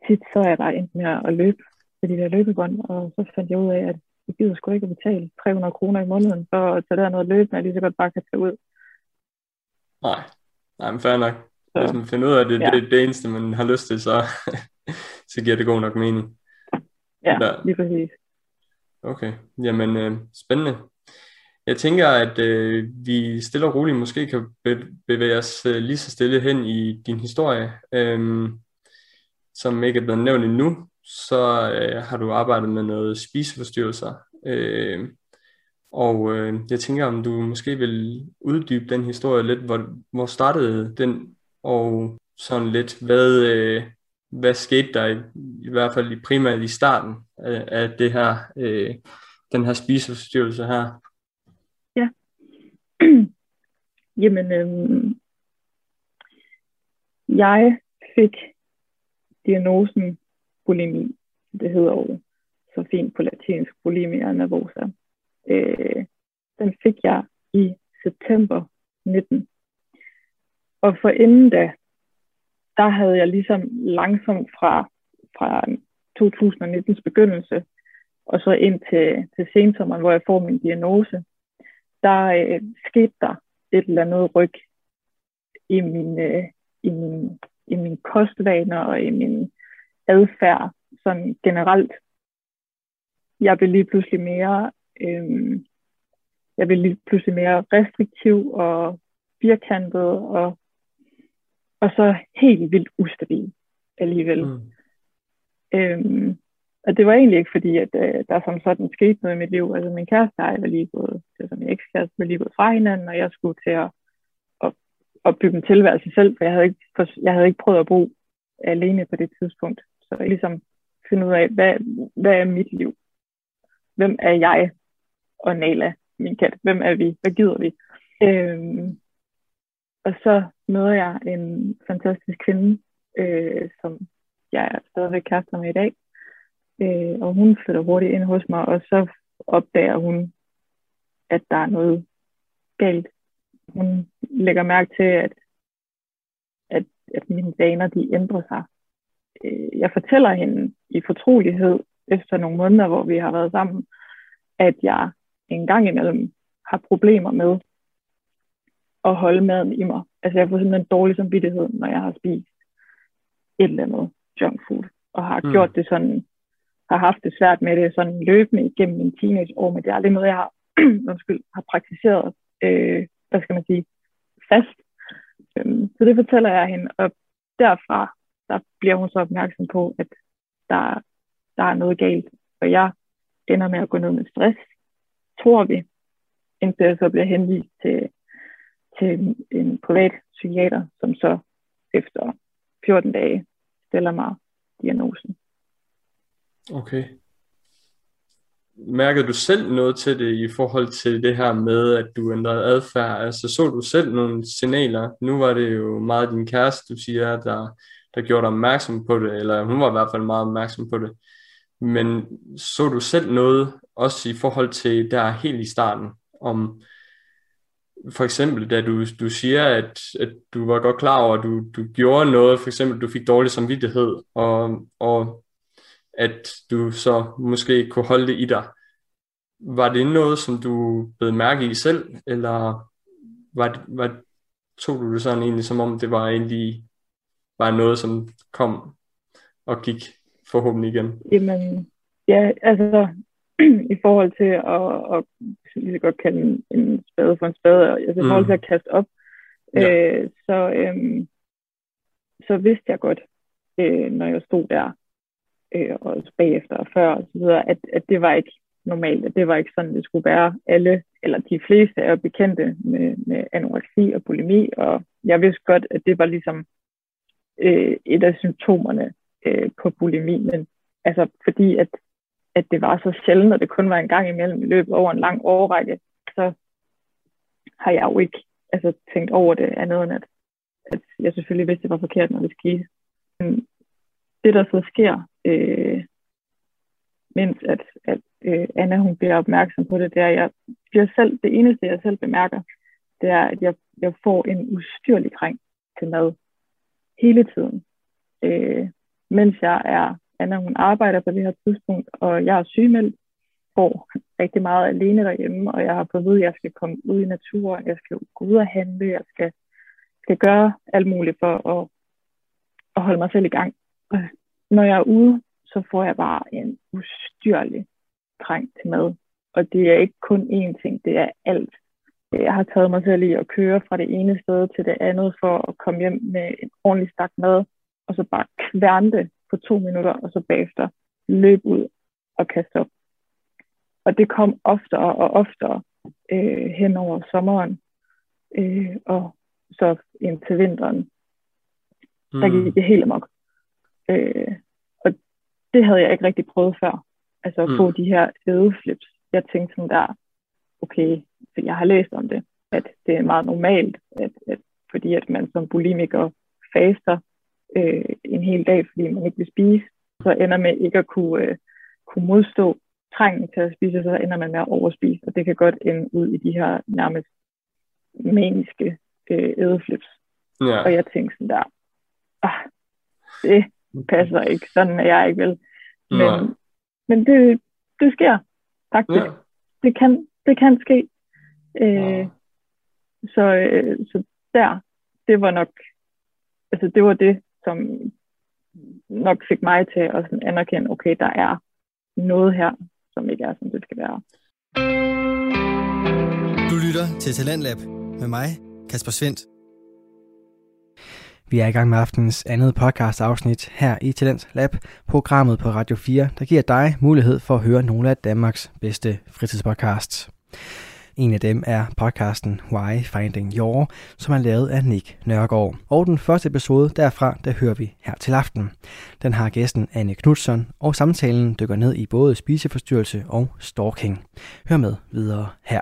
tit så er jeg bare endt med at løbe til de der løbebånd, og så fandt jeg ud af, at jeg gider sgu ikke at betale 300 kroner i måneden for at tage der noget løb, når jeg lige så godt bare kan tage ud. Nej, nej men fair nok. Så, Hvis man finder ud af, at det, ja. det, det eneste, man har lyst til, så, så giver det god nok mening. Ja, der. lige præcis. Okay, jamen øh, spændende. Jeg tænker, at øh, vi stille og roligt måske kan bevæge os øh, lige så stille hen i din historie. Øh, som ikke er blevet nævnt endnu, så øh, har du arbejdet med noget spiseforstyrrelser. Øh, og øh, jeg tænker, om du måske vil uddybe den historie lidt. Hvor, hvor startede den, og sådan lidt, hvad, øh, hvad skete der i, i hvert fald i primært i starten af, af det her, øh, den her spiseforstyrrelse her? Ja. Jamen, øh, jeg fik diagnosen bulimi. Det hedder jo så fint på latinsk bulimia nervosa. Øh, den fik jeg i september 19. Og for inden da, der havde jeg ligesom langsomt fra, fra 2019's begyndelse, og så ind til, til sensommeren, hvor jeg får min diagnose, der øh, skete der et eller andet ryg i min, øh, i min, i min kostvaner og i min adfærd sådan generelt. Jeg blev lige pludselig mere, øh, jeg blev lige pludselig mere restriktiv og firkantet og og så helt vildt ustabil alligevel. Mm. Øhm, og det var egentlig ikke fordi, at øh, der som sådan skete noget i mit liv. Altså min kæreste og jeg var lige gået, som min ekskæreste var lige gået fra hinanden, og jeg skulle til at, at, at bygge en tilværelse selv, for jeg havde, ikke, jeg havde ikke prøvet at bo alene på det tidspunkt. Så jeg ligesom finde ud af, hvad, hvad er mit liv? Hvem er jeg og Nala, min kat? Hvem er vi? Hvad gider vi? Øhm, og så møder jeg en fantastisk kvinde, øh, som jeg er stadigvæk kærester med i dag. Øh, og hun flytter hurtigt ind hos mig, og så opdager hun, at der er noget galt. Hun lægger mærke til, at, at, at mine vaner de ændrer sig. Øh, jeg fortæller hende i fortrolighed, efter nogle måneder, hvor vi har været sammen, at jeg en gang imellem har problemer med at holde maden i mig. Altså jeg får simpelthen dårlig samvittighed, når jeg har spist et eller andet junk food, og har mm. gjort det sådan, har haft det svært med det sådan løbende igennem min teenageår, men det er aldrig noget, jeg har, undskyld, har praktiseret, øh, hvad skal man sige, fast. Øhm, så det fortæller jeg hende, og derfra, der bliver hun så opmærksom på, at der, der er noget galt, og jeg ender med at gå ned med stress, tror vi, indtil jeg så bliver henvist til til en privat psykiater, som så efter 14 dage stiller mig diagnosen. Okay. Mærkede du selv noget til det i forhold til det her med, at du ændrede adfærd? Altså så du selv nogle signaler? Nu var det jo meget din kæreste, du siger, der, der gjorde dig opmærksom på det, eller hun var i hvert fald meget opmærksom på det. Men så du selv noget, også i forhold til der helt i starten, om for eksempel, da du, du siger, at, at du var godt klar over, at du, du gjorde noget, for eksempel, du fik dårlig samvittighed, og, og at du så måske kunne holde det i dig. Var det noget, som du blev mærke i selv, eller var, var, tog du det sådan egentlig, som om det var egentlig var noget, som kom og gik forhåbentlig igen? Jamen, ja, altså, i forhold til at, at lige så godt kalde en, en spade for en spade, og altså, i forhold til at mm. kaste op, ja. øh, så, øhm, så vidste jeg godt, øh, når jeg stod der, øh, og bagefter og før, og så videre, at, at det var ikke normalt, at det var ikke sådan, det skulle være alle, eller de fleste er bekendte med, med anoreksi og bulimi, og jeg vidste godt, at det var ligesom øh, et af symptomerne øh, på bulimi, men altså fordi at at det var så sjældent, og det kun var en gang imellem i løbet over en lang årrække, så har jeg jo ikke altså, tænkt over det andet end, at, at jeg selvfølgelig vidste, det var forkert, når det skete. Men det, der så sker, øh, mens at, at øh, Anna hun bliver opmærksom på det, det er, at jeg bliver selv, det eneste, jeg selv bemærker, det er, at jeg, jeg får en ustyrlig kring til mad hele tiden. Øh, mens jeg er Anna hun arbejder på det her tidspunkt, og jeg er sygemeldt, går rigtig meget alene derhjemme, og jeg har fået at vide, at jeg skal komme ud i naturen, jeg skal gå ud og handle, jeg skal, skal gøre alt muligt for at, at holde mig selv i gang. Og når jeg er ude, så får jeg bare en ustyrlig trang til mad. Og det er ikke kun én ting, det er alt. Jeg har taget mig selv i at køre fra det ene sted til det andet for at komme hjem med en ordentlig stak mad, og så bare kværne på to minutter, og så bagefter løb ud og kaste op. Og det kom oftere og oftere øh, hen over sommeren, øh, og så ind til vinteren. Mm. Der gik det helt amok. Øh, og det havde jeg ikke rigtig prøvet før. Altså at mm. få de her ædeflips. Jeg tænkte sådan der, okay, for jeg har læst om det, at det er meget normalt, at, at fordi at man som bulimiker faster øh, en hel dag, fordi man ikke vil spise, så ender man ikke at kunne, øh, kunne modstå trængen til at spise, så ender man med at overspise, og det kan godt ende ud i de her nærmest maniske øh, ædeflips. Ja. Og jeg tænkte sådan der, ah, det passer ikke, sådan er jeg ikke vel. Men, men det, det sker faktisk. Ja. Det, kan, det kan ske. Øh, ja. så, øh, så der, det var nok, altså det var det, som nok fik mig til at sådan anerkende, okay, der er noget her, som ikke er, som det skal være. Du lytter til Talentlab med mig, Kasper Svendt. Vi er i gang med aftens andet podcast afsnit her i Talent Lab, programmet på Radio 4, der giver dig mulighed for at høre nogle af Danmarks bedste fritidspodcasts. En af dem er podcasten Why Finding Your, som er lavet af Nick Nørgaard. Og den første episode derfra, der hører vi her til aften. Den har gæsten Anne Knudsen, og samtalen dykker ned i både spiseforstyrrelse og stalking. Hør med videre her.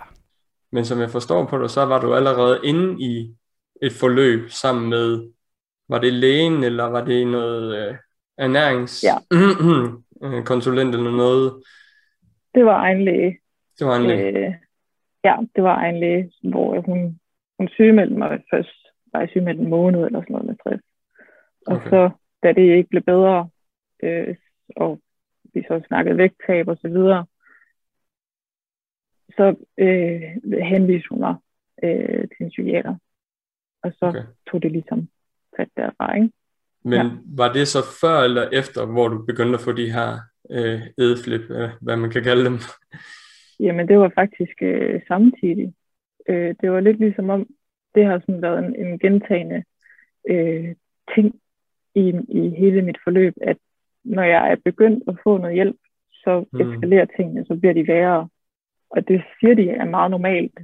Men som jeg forstår på dig, så var du allerede inde i et forløb sammen med, var det lægen, eller var det noget øh, ernæringskonsulent ja. eller noget? Det var egen læge. Det var en læge. Øh, ja, det var en læge, hvor hun, hun sygemeldte mig først, var jeg sygemeldt en måned eller sådan noget med stress. Og okay. så, da det ikke blev bedre, øh, og vi så snakkede vægttab og så videre, så øh, henviste hun mig øh, til en psykiater. Og så okay. tog det ligesom fat derfra, ikke? Men ja. var det så før eller efter, hvor du begyndte at få de her øh, edeflip, øh, hvad man kan kalde dem? Jamen, det var faktisk øh, samtidig. Øh, det var lidt ligesom om, det har sådan været en, en gentagende øh, ting i, i hele mit forløb, at når jeg er begyndt at få noget hjælp, så mm. eskalerer tingene, så bliver de værre. Og det siger de er meget normalt,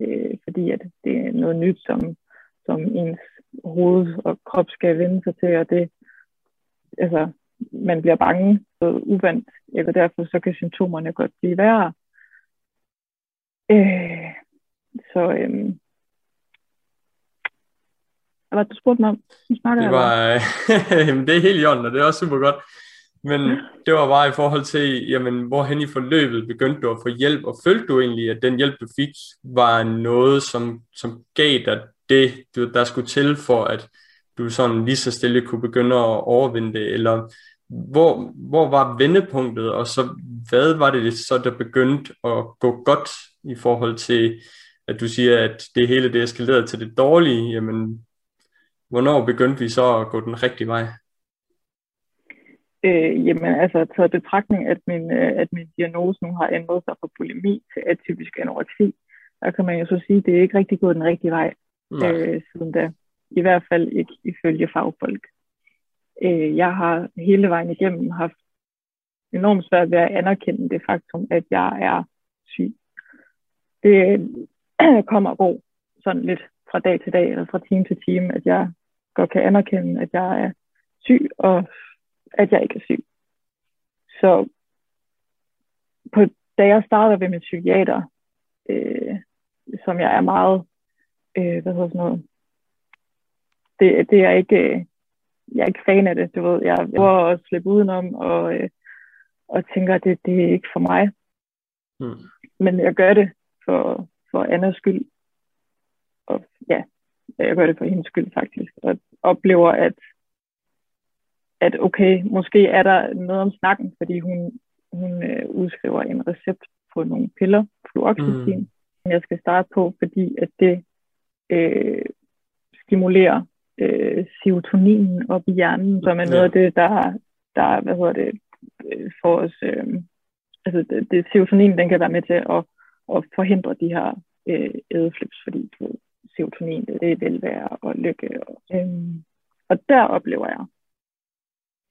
øh, fordi at det er noget nyt, som, som ens hoved og krop skal vende sig til, og det, altså, man bliver bange og uvandt, og derfor så kan symptomerne godt blive værre. Øh, så øhm, hvad var det, du spurgte mig om? det var, det er helt i orden, og det er også super godt. Men det var bare i forhold til, jamen, hvorhen i forløbet begyndte du at få hjælp, og følte du egentlig, at den hjælp, du fik, var noget, som, som gav dig det, du, der skulle til for, at du sådan lige så stille kunne begynde at overvinde det, eller hvor, hvor var vendepunktet, og så hvad var det så, der begyndte at gå godt i forhold til, at du siger, at det hele det eskalerede til det dårlige, jamen, hvornår begyndte vi så at gå den rigtige vej? Øh, jamen altså, taget betragtning, at min, øh, at min diagnose nu har ændret sig fra bulimi til atypisk anoreksi, der kan man jo så sige, at det er ikke rigtig gået den rigtige vej øh, siden da. I hvert fald ikke ifølge fagfolk. Øh, jeg har hele vejen igennem haft enormt svært ved at anerkende det faktum, at jeg er syg. Det kommer og går sådan lidt fra dag til dag, eller fra time til time, at jeg godt kan anerkende, at jeg er syg, og at jeg ikke er syg. Så på, da jeg starter ved min psykiater, øh, som jeg er meget, øh, hvad hedder sådan noget, det, det er ikke, øh, jeg er ikke fan af det, du ved, jeg prøver at slippe udenom, og, øh, og tænker, at det, det er ikke for mig. Mm. Men jeg gør det for, for Annas skyld. Og ja, jeg gør det for hendes skyld faktisk. Og oplever, at, at okay, måske er der noget om snakken, fordi hun, hun øh, udskriver en recept på nogle piller, fluoxetine, mm. jeg skal starte på, fordi at det øh, stimulerer øh, serotoninen op i hjernen, som er noget ja. af det, der, der hvad hedder det, øh, får os øh, altså det, det, serotonin, den kan være med til at, at forhindre de her øh, ædeflips, fordi du ved, serotonin, det, er velvære og lykke. Og, øhm, og der oplever jeg,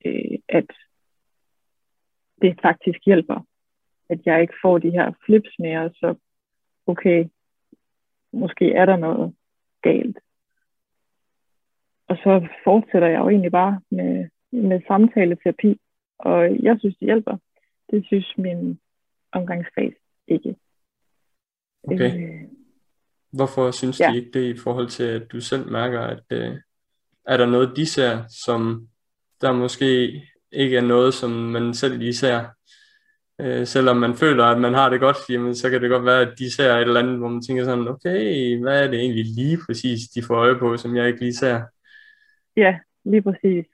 øh, at det faktisk hjælper, at jeg ikke får de her flips mere, så okay, måske er der noget galt. Og så fortsætter jeg jo egentlig bare med, med samtaleterapi, og jeg synes, det hjælper. Det synes min omgangskreds ikke. Okay. Øh, Hvorfor synes ja. de ikke det i forhold til, at du selv mærker, at øh, er der noget, de ser, som der måske ikke er noget, som man selv lige ser? Øh, selvom man føler, at man har det godt, jamen, så kan det godt være, at de ser et eller andet, hvor man tænker sådan, okay, hvad er det egentlig lige præcis, de får øje på, som jeg ikke lige ser? Ja, lige præcis.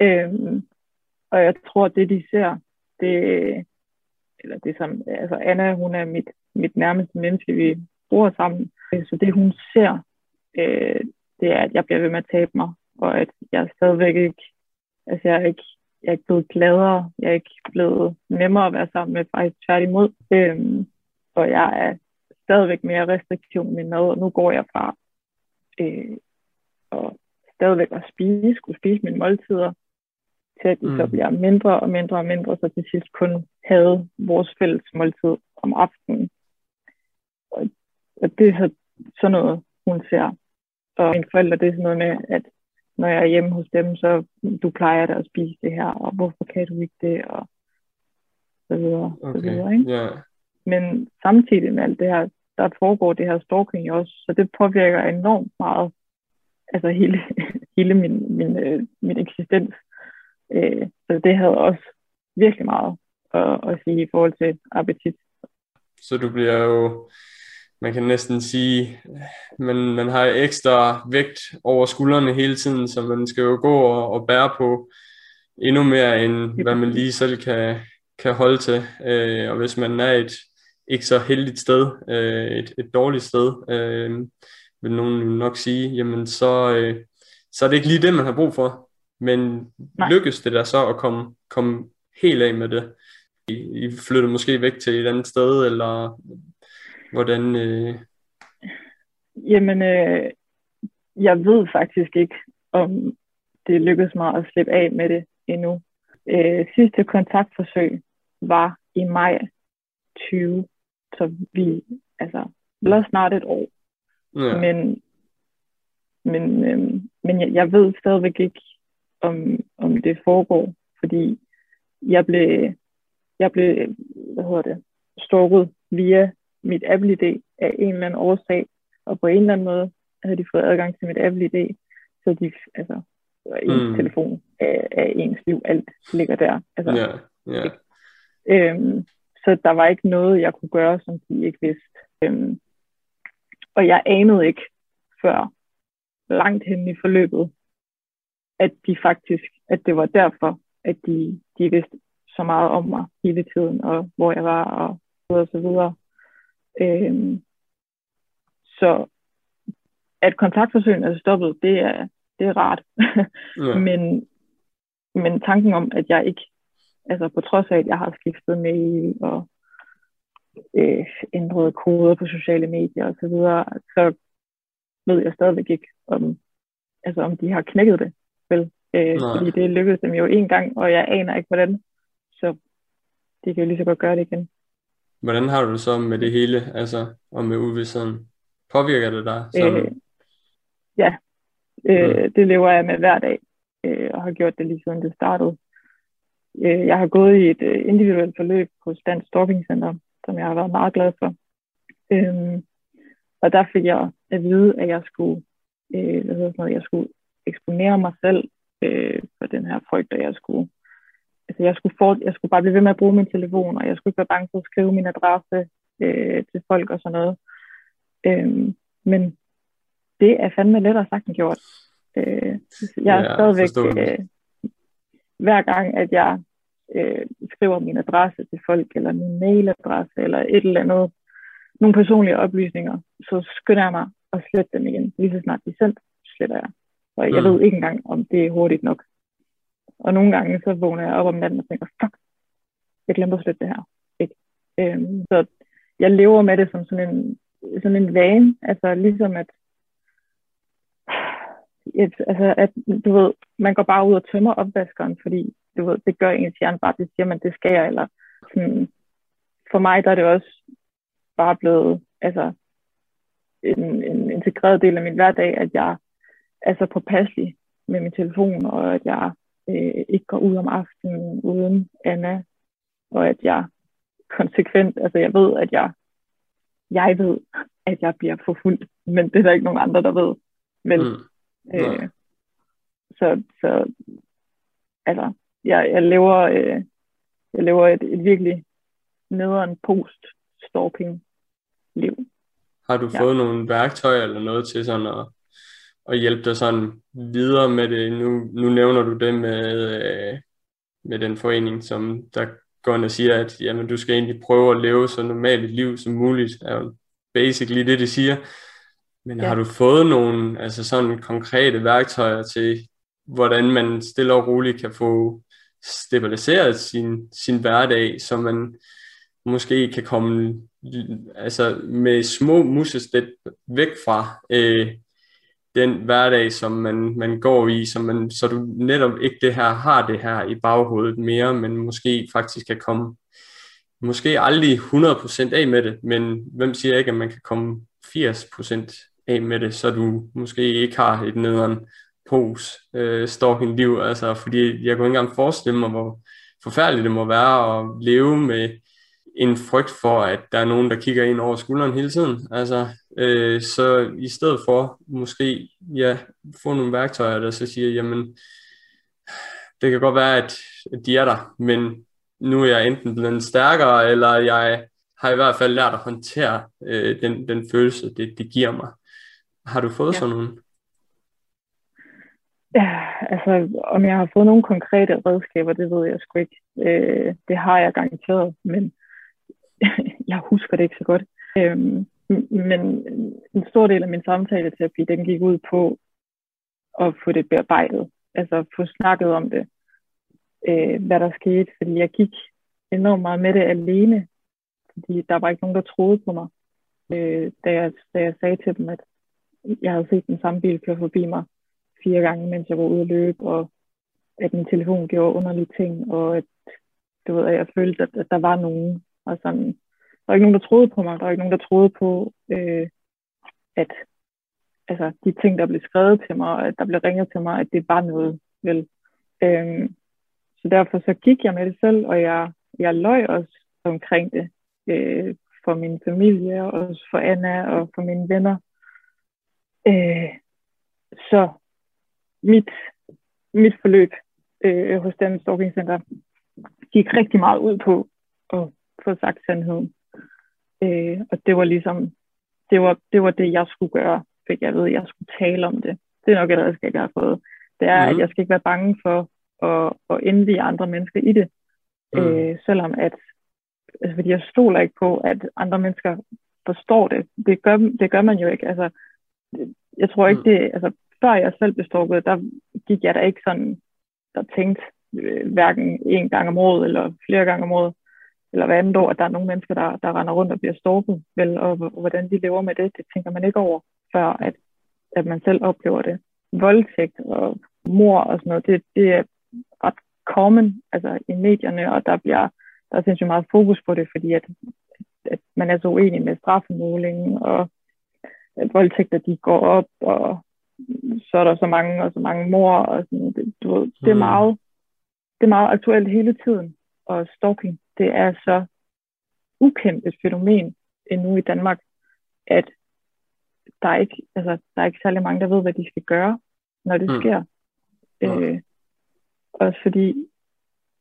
Øhm, og jeg tror, det de ser, det, eller det som, altså Anna, hun er mit, mit nærmeste menneske, vi bor sammen. Så det hun ser, øh, det er, at jeg bliver ved med at tabe mig, og at jeg stadigvæk ikke, altså jeg er ikke, jeg er ikke blevet gladere, jeg er ikke blevet nemmere at være sammen med, faktisk tværtimod. Øhm, og jeg er stadigvæk mere restriktiv med mad, og nu går jeg fra øh, og stadigvæk at spise, skulle spise mine måltider, til at de mm. så bliver mindre og mindre og mindre, så til sidst kun havde vores fælles måltid om aftenen. Og, og det er så sådan noget, hun ser. Og mine forældre, det er sådan noget med, at når jeg er hjemme hos dem, så du plejer da at spise det her, og hvorfor kan du ikke det, og så videre. Okay. Så videre ikke? Yeah. Men samtidig med alt det her, der foregår det her stalking også, så det påvirker enormt meget, altså hele, hele min, min, øh, min eksistens. Øh, så det havde også virkelig meget at, at sige i forhold til appetit. Så du bliver jo, man kan næsten sige, man, man har ekstra vægt over skuldrene hele tiden, så man skal jo gå og, og bære på endnu mere, end hvad man lige selv kan, kan holde til. Øh, og hvis man er et ikke så heldigt sted, øh, et, et dårligt sted, øh, vil nogen nok sige, jamen så, øh, så er det ikke lige det, man har brug for. Men Nej. lykkes det der så at komme, komme helt af med det? I, I flytter måske væk til et andet sted, eller hvordan? Øh... Jamen, øh, jeg ved faktisk ikke, om det lykkedes mig at slippe af med det endnu. Øh, sidste kontaktforsøg var i maj 20, så vi, altså, det snart et år. Ja. Men, men, øh, men jeg, jeg ved stadigvæk ikke, om, om det foregår, fordi jeg blev, jeg blev hvad hedder det, stalket via mit Apple ID af en eller anden årsag, og på en eller anden måde havde de fået adgang til mit Apple ID, så de, altså, en mm. telefon af, af ens liv, alt ligger der. Altså, yeah, yeah. Øhm, så der var ikke noget, jeg kunne gøre, som de ikke vidste. Øhm, og jeg anede ikke før langt hen i forløbet, at de faktisk, at det var derfor, at de, de vidste så meget om mig hele tiden, og hvor jeg var, og og så videre. Øhm, så at kontaktforsøgen er stoppet, det er, det er rart. ja. men, men tanken om, at jeg ikke, altså på trods af, at jeg har skiftet mail og øh, ændret koder på sociale medier og så videre, så ved jeg stadigvæk ikke, om, altså om de har knækket det vel? Øh, fordi det lykkedes dem jo en gang, og jeg aner ikke, hvordan. Så de kan jo lige så godt gøre det igen. Hvordan har du det så med det hele, altså, og med uvidstheden? Påvirker det dig? Som... Øh, ja, øh, mm. det lever jeg med hver dag, øh, og har gjort det lige siden det startede. Øh, jeg har gået i et øh, individuelt forløb på Stand Stalking Center, som jeg har været meget glad for. Øh, og der fik jeg at vide, at jeg skulle, øh, hvad hedder sådan noget, jeg skulle eksponere mig selv øh, for den her frygt, at jeg skulle, altså jeg skulle, for, jeg skulle bare blive ved med at bruge min telefon, og jeg skulle ikke være bange for at skrive min adresse øh, til folk og sådan noget. Øh, men det er fandme lettere sagt end gjort. Øh, jeg er ja, stadigvæk, øh, hver gang, at jeg øh, skriver min adresse til folk, eller min mailadresse, eller et eller andet, nogle personlige oplysninger, så skynder jeg mig at slette dem igen. Lige så snart de sendt, sletter jeg. Og jeg mm. ved ikke engang, om det er hurtigt nok. Og nogle gange så vågner jeg op om natten og tænker, fuck, jeg glemte at slette det her. Øhm, så jeg lever med det som sådan en, sådan en vane, altså ligesom at, et, altså at, du ved, man går bare ud og tømmer opvaskeren, fordi du ved, det gør ens hjerne bare, det siger man, det skal jeg, eller sådan, for mig der er det også bare blevet, altså, en, en integreret del af min hverdag, at jeg er så påpasselig med min telefon, og at jeg øh, ikke går ud om aftenen uden Anna, og at jeg konsekvent, altså jeg ved, at jeg, jeg ved, at jeg bliver forfulgt, men det er der ikke nogen andre, der ved. Men, mm. øh, så, så altså, jeg, jeg lever, øh, jeg lever et, et virkelig nederen post-stalking liv. Har du ja. fået nogle værktøjer eller noget til sådan at, at hjælpe dig sådan videre med det? Nu, nu nævner du det med, øh, med den forening, som der går ind og siger, at jamen, du skal egentlig prøve at leve så normalt et liv som muligt, er jo basically det, de siger. Men ja. har du fået nogle altså sådan konkrete værktøjer til, hvordan man stille og roligt kan få stabiliseret sin, sin hverdag, så man måske kan komme altså med små musestep væk fra øh, den hverdag, som man, man går i, så, man, så du netop ikke det her har det her i baghovedet mere, men måske faktisk kan komme, måske aldrig 100% af med det, men hvem siger ikke, at man kan komme 80% af med det, så du måske ikke har et nederen pos øh, stalking liv, altså fordi jeg kunne ikke engang forestille mig, hvor forfærdeligt det må være at leve med en frygt for, at der er nogen, der kigger ind over skulderen hele tiden. Altså, øh, så i stedet for måske ja, få nogle værktøjer, der så siger, jamen, det kan godt være, at de er der, men nu er jeg enten blevet stærkere, eller jeg har i hvert fald lært at håndtere øh, den, den følelse, det, det giver mig. Har du fået ja. sådan nogle? Ja, altså om jeg har fået nogle konkrete redskaber, det ved jeg sgu ikke. Øh, det har jeg garanteret, men jeg husker det ikke så godt. Øh, men en stor del af min samtaleterapi, den gik ud på at få det bearbejdet. Altså få snakket om det, øh, hvad der skete. Fordi jeg gik enormt meget med det alene. Fordi der var ikke nogen, der troede på mig. Øh, da, jeg, da jeg sagde til dem, at jeg havde set den samme bil køre forbi mig fire gange, mens jeg var ude at løbe, og at min telefon gjorde underlige ting, og at, du ved, at jeg følte, at, at der var nogen, og sådan, der var ikke nogen, der troede på mig. Der var ikke nogen, der troede på, øh, at altså, de ting, der blev skrevet til mig, at der blev ringet til mig, at det var noget, vel. Øhm, så derfor så gik jeg med det selv, og jeg, jeg løj også omkring det øh, for min familie, og også for Anna og for mine venner. Øh, så mit, mit forløb øh, hos den Stalking Center gik rigtig meget ud på at få sagt sandheden. Øh, og det var ligesom, det var, det var det, jeg skulle gøre, fik jeg ved, jeg skulle tale om det. Det er nok et redskab, jeg har fået. Det er, mm. at mhm. jeg skal ikke være bange for at, at indvige andre mennesker i det. Mm. Øh, selvom at, altså fordi jeg stoler ikke på, at andre mennesker forstår det. Det gør, det gør man jo ikke. Altså, jeg tror ikke, mm. det, altså, før jeg selv blev strukket, der gik jeg da ikke sådan, der tænkte øh, hverken en gang om året eller flere gange om året, eller hvad andet år, at der er nogle mennesker, der, der render rundt og bliver stalket, vel, og, og hvordan de lever med det, det tænker man ikke over, før at, at man selv oplever det. Voldtægt og mor og sådan noget, det, det er ret common altså, i medierne, og der bliver der er sindssygt meget fokus på det, fordi at, at man er så uenig med strafmålingen, og at voldtægter de går op, og så er der så mange og så mange mor, og sådan, det, du ved, det, er mm. meget, det er meget aktuelt hele tiden, og stalking det er så ukendt et fænomen endnu i Danmark, at der er ikke, altså, der er ikke særlig mange, der ved, hvad de skal gøre, når det mm. sker. Mm. Øh, også fordi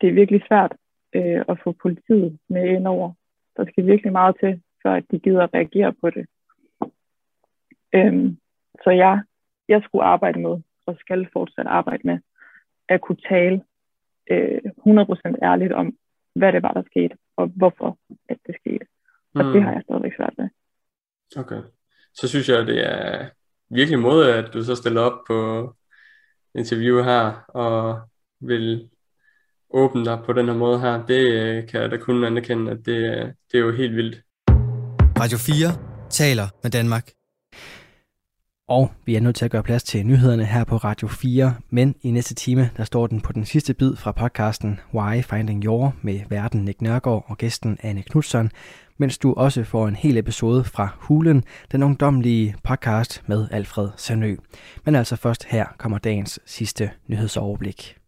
det er virkelig svært øh, at få politiet med ind over. Der skal virkelig meget til, før at de gider at reagere på det. Øhm, så jeg, jeg skulle arbejde med, og skal fortsat arbejde med, at kunne tale øh, 100% ærligt om, hvad det var, der skete, og hvorfor at det skete. Og mm. det har jeg stadigvæk svært med. Okay. Så synes jeg, det er virkelig måde, at du så stiller op på interview her, og vil åbne dig på den her måde her, det øh, kan jeg da kun anerkende, at det, det er jo helt vildt. Radio 4 taler med Danmark. Og vi er nødt til at gøre plads til nyhederne her på Radio 4, men i næste time, der står den på den sidste bid fra podcasten Why Finding Your med verden Nick Nørgaard og gæsten Anne Knudsen, mens du også får en hel episode fra Hulen, den ungdomlige podcast med Alfred Sernø. Men altså først her kommer dagens sidste nyhedsoverblik.